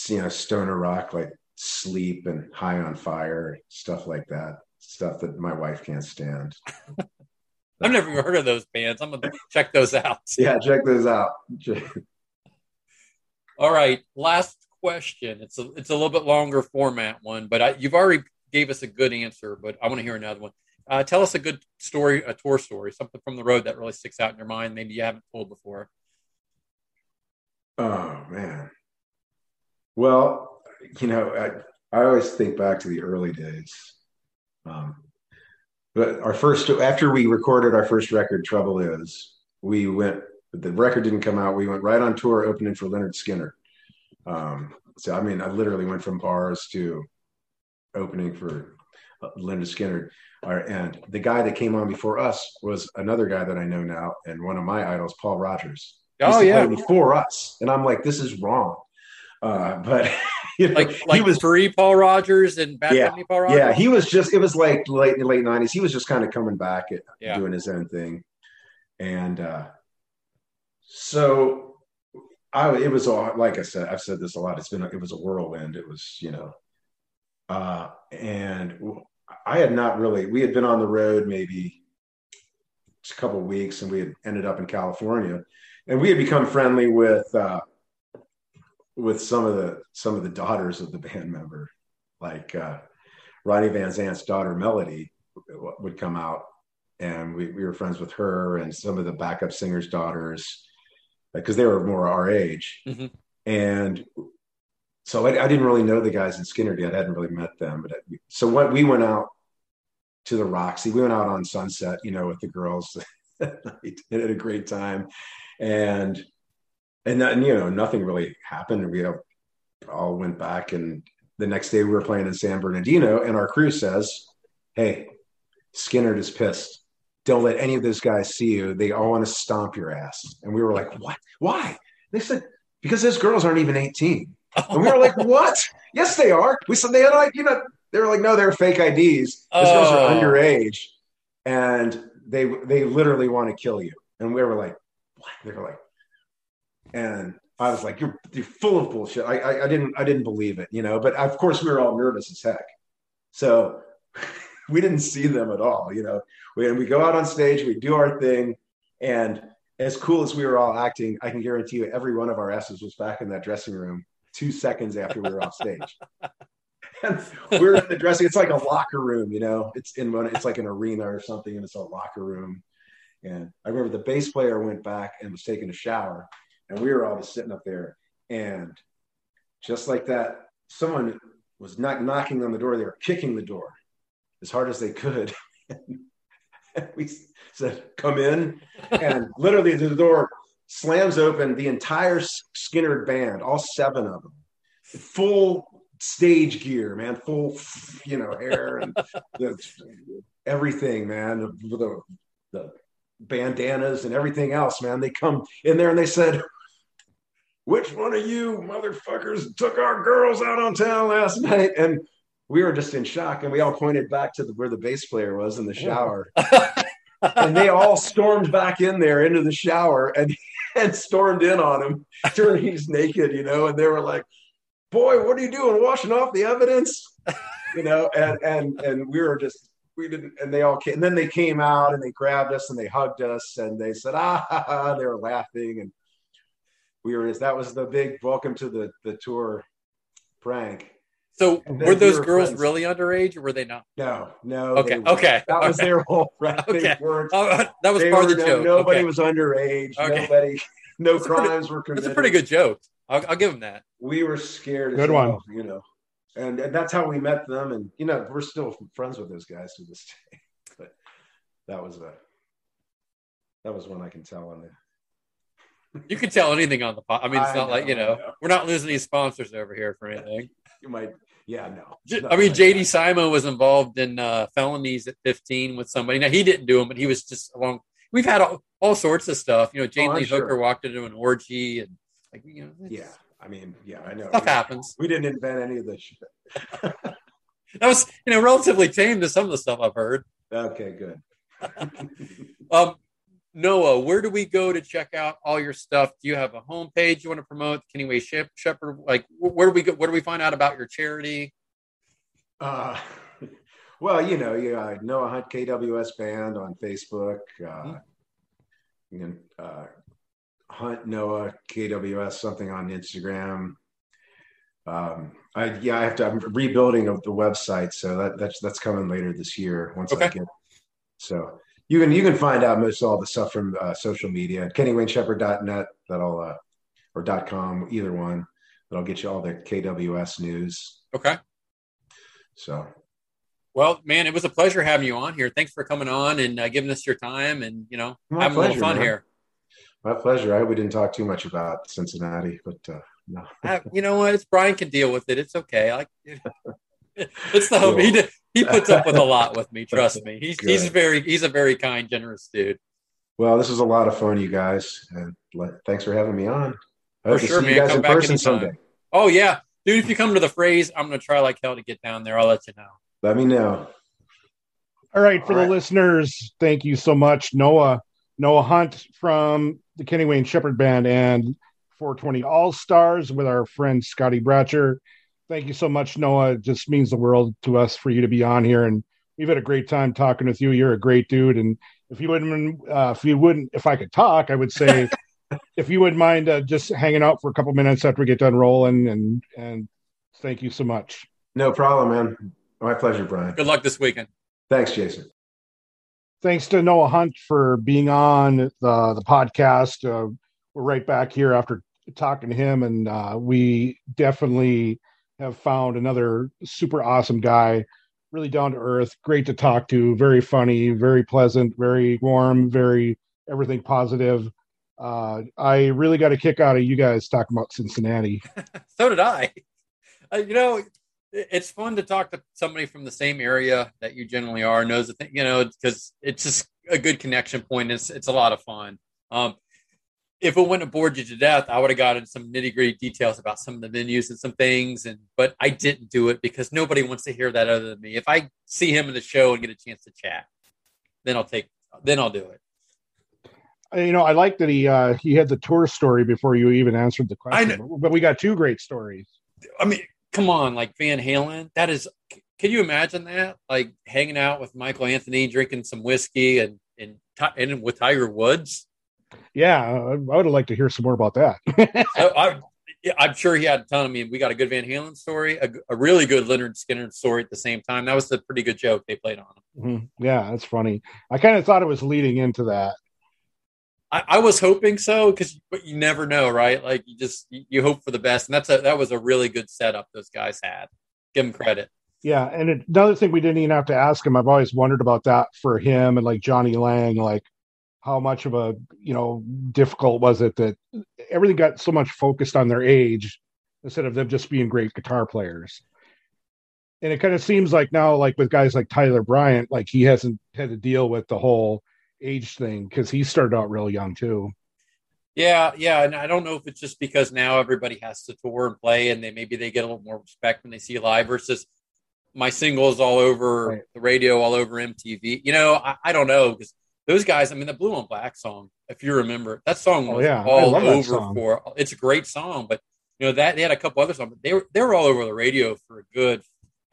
you know stoner rock like Sleep and High on Fire stuff like that. Stuff that my wife can't stand. I've never even heard of those bands. I'm gonna check those out. Yeah, check those out. All right, last question. It's a it's a little bit longer format one, but I, you've already gave us a good answer. But I want to hear another one. Uh, tell us a good story, a tour story, something from the road that really sticks out in your mind. Maybe you haven't told before. Oh man. Well, you know, I, I always think back to the early days. Um, but our first, after we recorded our first record, Trouble Is, we went, the record didn't come out. We went right on tour opening for Lynyrd Skynyrd. Um, so, I mean, I literally went from bars to opening for Lynyrd Skynyrd. Our, and the guy that came on before us was another guy that I know now, and one of my idols, Paul Rodgers. Oh yeah, before us, and I'm like, this is wrong. Uh, but you know, like like he was, pre Paul Rodgers and Bad Yeah, Paul Rodgers. yeah, he was just. It was like late late '90s. He was just kind of coming back at Yeah. doing his own thing, and uh, so I. It was all like I said. I've said this a lot. It's been. It was a whirlwind. It was you know, uh, and I had not really. We had been on the road maybe a couple of weeks, and we had ended up in California, and we had become friendly with. Uh, with some of the some of the daughters of the band member, like uh, Ronnie Van Zant's daughter Melody would come out, and we, we were friends with her and some of the backup singers' daughters, because they were more our age, Mhm. and so I, I didn't really know the guys in Skynyrd yet. I hadn't really met them, but I, so what we went out to the Roxy. We went out on Sunset, you know, with the girls that had a great time, and and then you know nothing really happened. We all, all went back, and the next day we were playing in San Bernardino, and our crew says, "Hey, Skynyrd is pissed. Don't let any of those guys see you. They all want to stomp your ass." And we were like, "What? Why?" They said, "Because those girls aren't even 18." And we were like, "What? Yes, they are." We said they had like you know they were like, "No, they're fake IDs. Those girls are Oh. underage, and they they literally want to kill you." And we were like, "What?" They were like, and I was like, "You're you're full of bullshit." I, I I didn't I didn't believe it, you know. But of course, we were all nervous as heck, so we didn't see them at all, you know. We we go out on stage, we do our thing, and as cool as we were all acting, I can guarantee you, every one of our asses was back in that dressing room two seconds after we were off stage. We're in the dressing. It's like a locker room, you know. It's in one. It's like an arena or something, and it's a locker room. And I remember the bass player went back and was taking a shower, and we were all just sitting up there. And just like that, someone was not knocking on the door; they were kicking the door as hard as they could. we said, "Come in," and literally the door slams open. The entire Skynyrd band, all seven of them, full stage gear, man, full, you know, hair and the, everything, man. The, the, the bandanas and everything else, man. They come in there and they said, which one of you motherfuckers took our girls out on town last night? And we were just in shock and we all pointed back to the, where the bass player was in the shower. and they all stormed back in there into the shower and, and stormed in on him, turning he's naked, you know, and they were like, boy, what are you doing? Washing off the evidence? You know, and and and we were just we didn't and they all came and then they came out and they grabbed us and they hugged us and they said, ah ha, ha. they were laughing and we were that was the big welcome to the the tour prank. So were those we were girls friends. really underage or were they not? No, no. Okay, okay, That was their whole. They Okay. weren't. Oh, that was they part of the no- joke. Nobody Okay. was underage. Okay. Nobody, no a pretty- crimes were committed. That's a pretty good joke. I'll, I'll give them that. We were scared. as Good one. hell, You know, and, and that's how we met them. And you know, we're still friends with those guys to this day. But that was a that was one I can tell on the. You can tell anything on the pot. I mean, it's I not like you know, know, we're not losing any sponsors over here for anything. You might, yeah, no. J- I mean, like JD that. Simon was involved in uh, felonies at 15 with somebody. Now he didn't do them, but he was just along. We've had all, all sorts of stuff. You know, Jane Oh, Lee sure. Hooker walked into an orgy, and like you know, Yeah, I mean, yeah, I know. stuff happens. We didn't invent any of this shit. That was you know relatively tame to some of the stuff I've heard. Okay, good. Um, Noah, where do we go to check out all your stuff? Do you have a homepage you want to promote? Kenny Wayne Shep- Shepherd, like where do we go? Where do we find out about your charity? Uh, well, you know, you uh, Noah Hunt KWS Band on Facebook. Uh, you can uh, Hunt Noah KWS something on Instagram. Um, I yeah, I have to. I'm rebuilding of the website, so that that's that's coming later this year. Once I get so you can you can find out most all the stuff from uh, social media. KennyWayneShepherd.net. That'll uh, or dot com either one. That'll get you all the KWS news. Okay. So Well, man, it was a pleasure having you on here. Thanks for coming on and uh, giving us your time and you know My having a little fun man. here. My pleasure. I hope we didn't talk too much about Cincinnati, but uh, no. Uh, you know what? It's Brian can deal with it. It's okay. I, it's the home. He he puts up with a lot with me. Trust me. He's he's very he's a very kind, generous dude. Well, this was a lot of fun, you guys, and thanks for having me on. I hope For to sure, see man. you guys Come in back person anytime. someday. Oh yeah, dude. If you come to the Fraze, I'm gonna try like hell to get down there. I'll let you know. Let me know. All right, for All the listeners, thank you so much, Noah. Noah Hunt from the Kenny Wayne Shepherd Band and 420 All Stars with our friend Scotty Bratcher. Thank you so much, Noah. It just means the world to us for you to be on here, and we've had a great time talking with you. You're a great dude, and if you wouldn't, uh, if you wouldn't, if I could talk, I would say, if you wouldn't mind uh, just hanging out for a couple minutes after we get done rolling, and and thank you so much. No problem, man. My pleasure, Brian. Good luck this weekend. Thanks, Jason. Thanks to Noah Hunt for being on the the podcast. Uh, we're right back here after talking to him, and uh, we definitely have found another super awesome guy. Really down to earth, great to talk to, very funny, very pleasant, very warm, very everything positive. Uh, I really got a kick out of you guys talking about Cincinnati. So did I. Uh, you know, it's fun to talk to somebody from the same area that you generally are, knows the thing, you know, because it's just a good connection point. It's it's a lot of fun. Um, if it wouldn't have bored you to death, I would have gotten some nitty gritty details about some of the venues and some things, and but I didn't do it because nobody wants to hear that other than me. If I see him in the show and get a chance to chat, then I'll take, then I'll do it. Uh, You know, I like that he uh, he had the tour story before you even answered the I question. But we got two great stories. I mean, come on, like Van Halen. That is, can you imagine that? Like hanging out with Michael Anthony, drinking some whiskey, and and and with Tiger Woods. Yeah, I would have liked to hear some more about that. I, I'm sure he had a ton. I mean, we got a good Van Halen story, a, a really good Lynyrd Skynyrd story at the same time. That was a pretty good joke they played on him. Mhm. Yeah, that's funny. I kind of thought it was leading into that. I, I was hoping so because, but you never know, right? Like you just you, hope for the best, and that's a that was a really good setup those guys had. Give them credit. Yeah, and another thing we didn't even have to ask him. I've always wondered about that for him and like Jonny Lang, like how much of a you know difficult was it that everything got so much focused on their age instead of them just being great guitar players. And it kind of seems like now, like with guys like Tyler Bryant, like he hasn't had to deal with the whole age thing because he started out real young too. Yeah, yeah, and I don't know if it's just because now everybody has to tour and play, and they maybe they get a little more respect when they see live versus my singles all over Right. the radio, all over MTV. You know, I, I don't know because those guys. I mean, the Blue on Black song, if you remember, that song Oh, was yeah. All over for. It's a great song, but you know that they had a couple other songs, but they were they were all over the radio for a good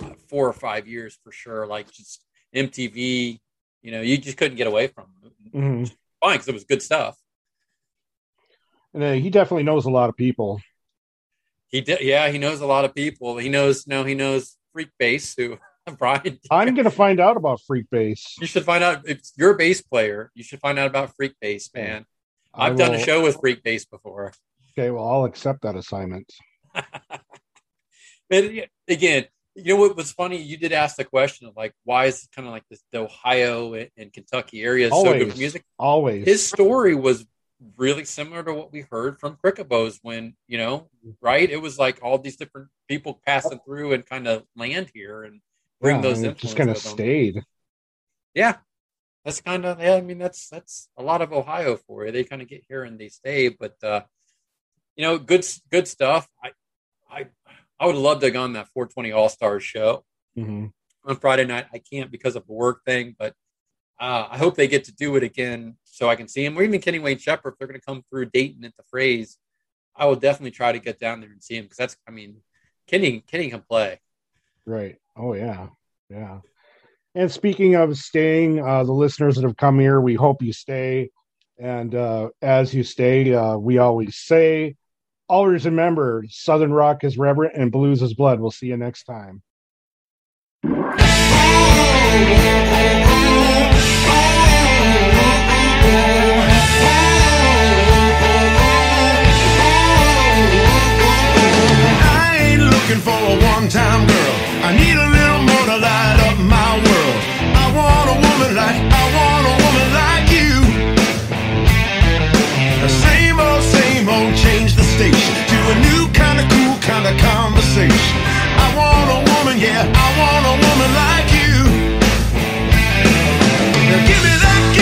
uh, four or five years for sure. Like just MTV, you know, you just couldn't get away from it. Mhm. Fine, because it was good stuff. And uh, he definitely knows a lot of people. He did, yeah. He knows a lot of people. He knows no. He knows Freekbass, who Brian. I'm gonna find out about Freekbass. You should find out if you're a bass player. You should find out about Freekbass, man. I I've done a show with Freekbass before. Okay, well, I'll accept that assignment. But again, you know what was funny? You did ask the question of like, why is it kind of like this the Ohio and, and Kentucky area so good music? Always. His story was really similar to what we heard from Crickabos when you know, right? It was like all these different people passing through and kind of land here and bring Yeah, those just kind of them. stayed. Yeah, that's kind of yeah. I mean, that's that's a lot of Ohio for you. They kind of get here and they stay, but uh, you know, good good stuff. I I I would love to have gone that 420 All Stars show hmm on Friday night. I can't because of a work thing, but uh, I hope they get to do it again so I can see him. Or even Kenny Wayne Shepherd, if they're going to come through Dayton at the Fraze, I will definitely try to get down there and see him because that's, I mean, Kenny Kenny can play. Right. Oh yeah. Yeah. And speaking of staying, uh, the listeners that have come here, we hope you stay. And uh, as you stay, uh, we always say, always remember, Southern rock is reverent and blues is blood. We'll see you next time. Looking for a one-time girl. I need a little more to light up my world. I want a woman like I want station to a new kind of cool kind of conversation. I want a woman, yeah, I want a woman like you. Now give me that.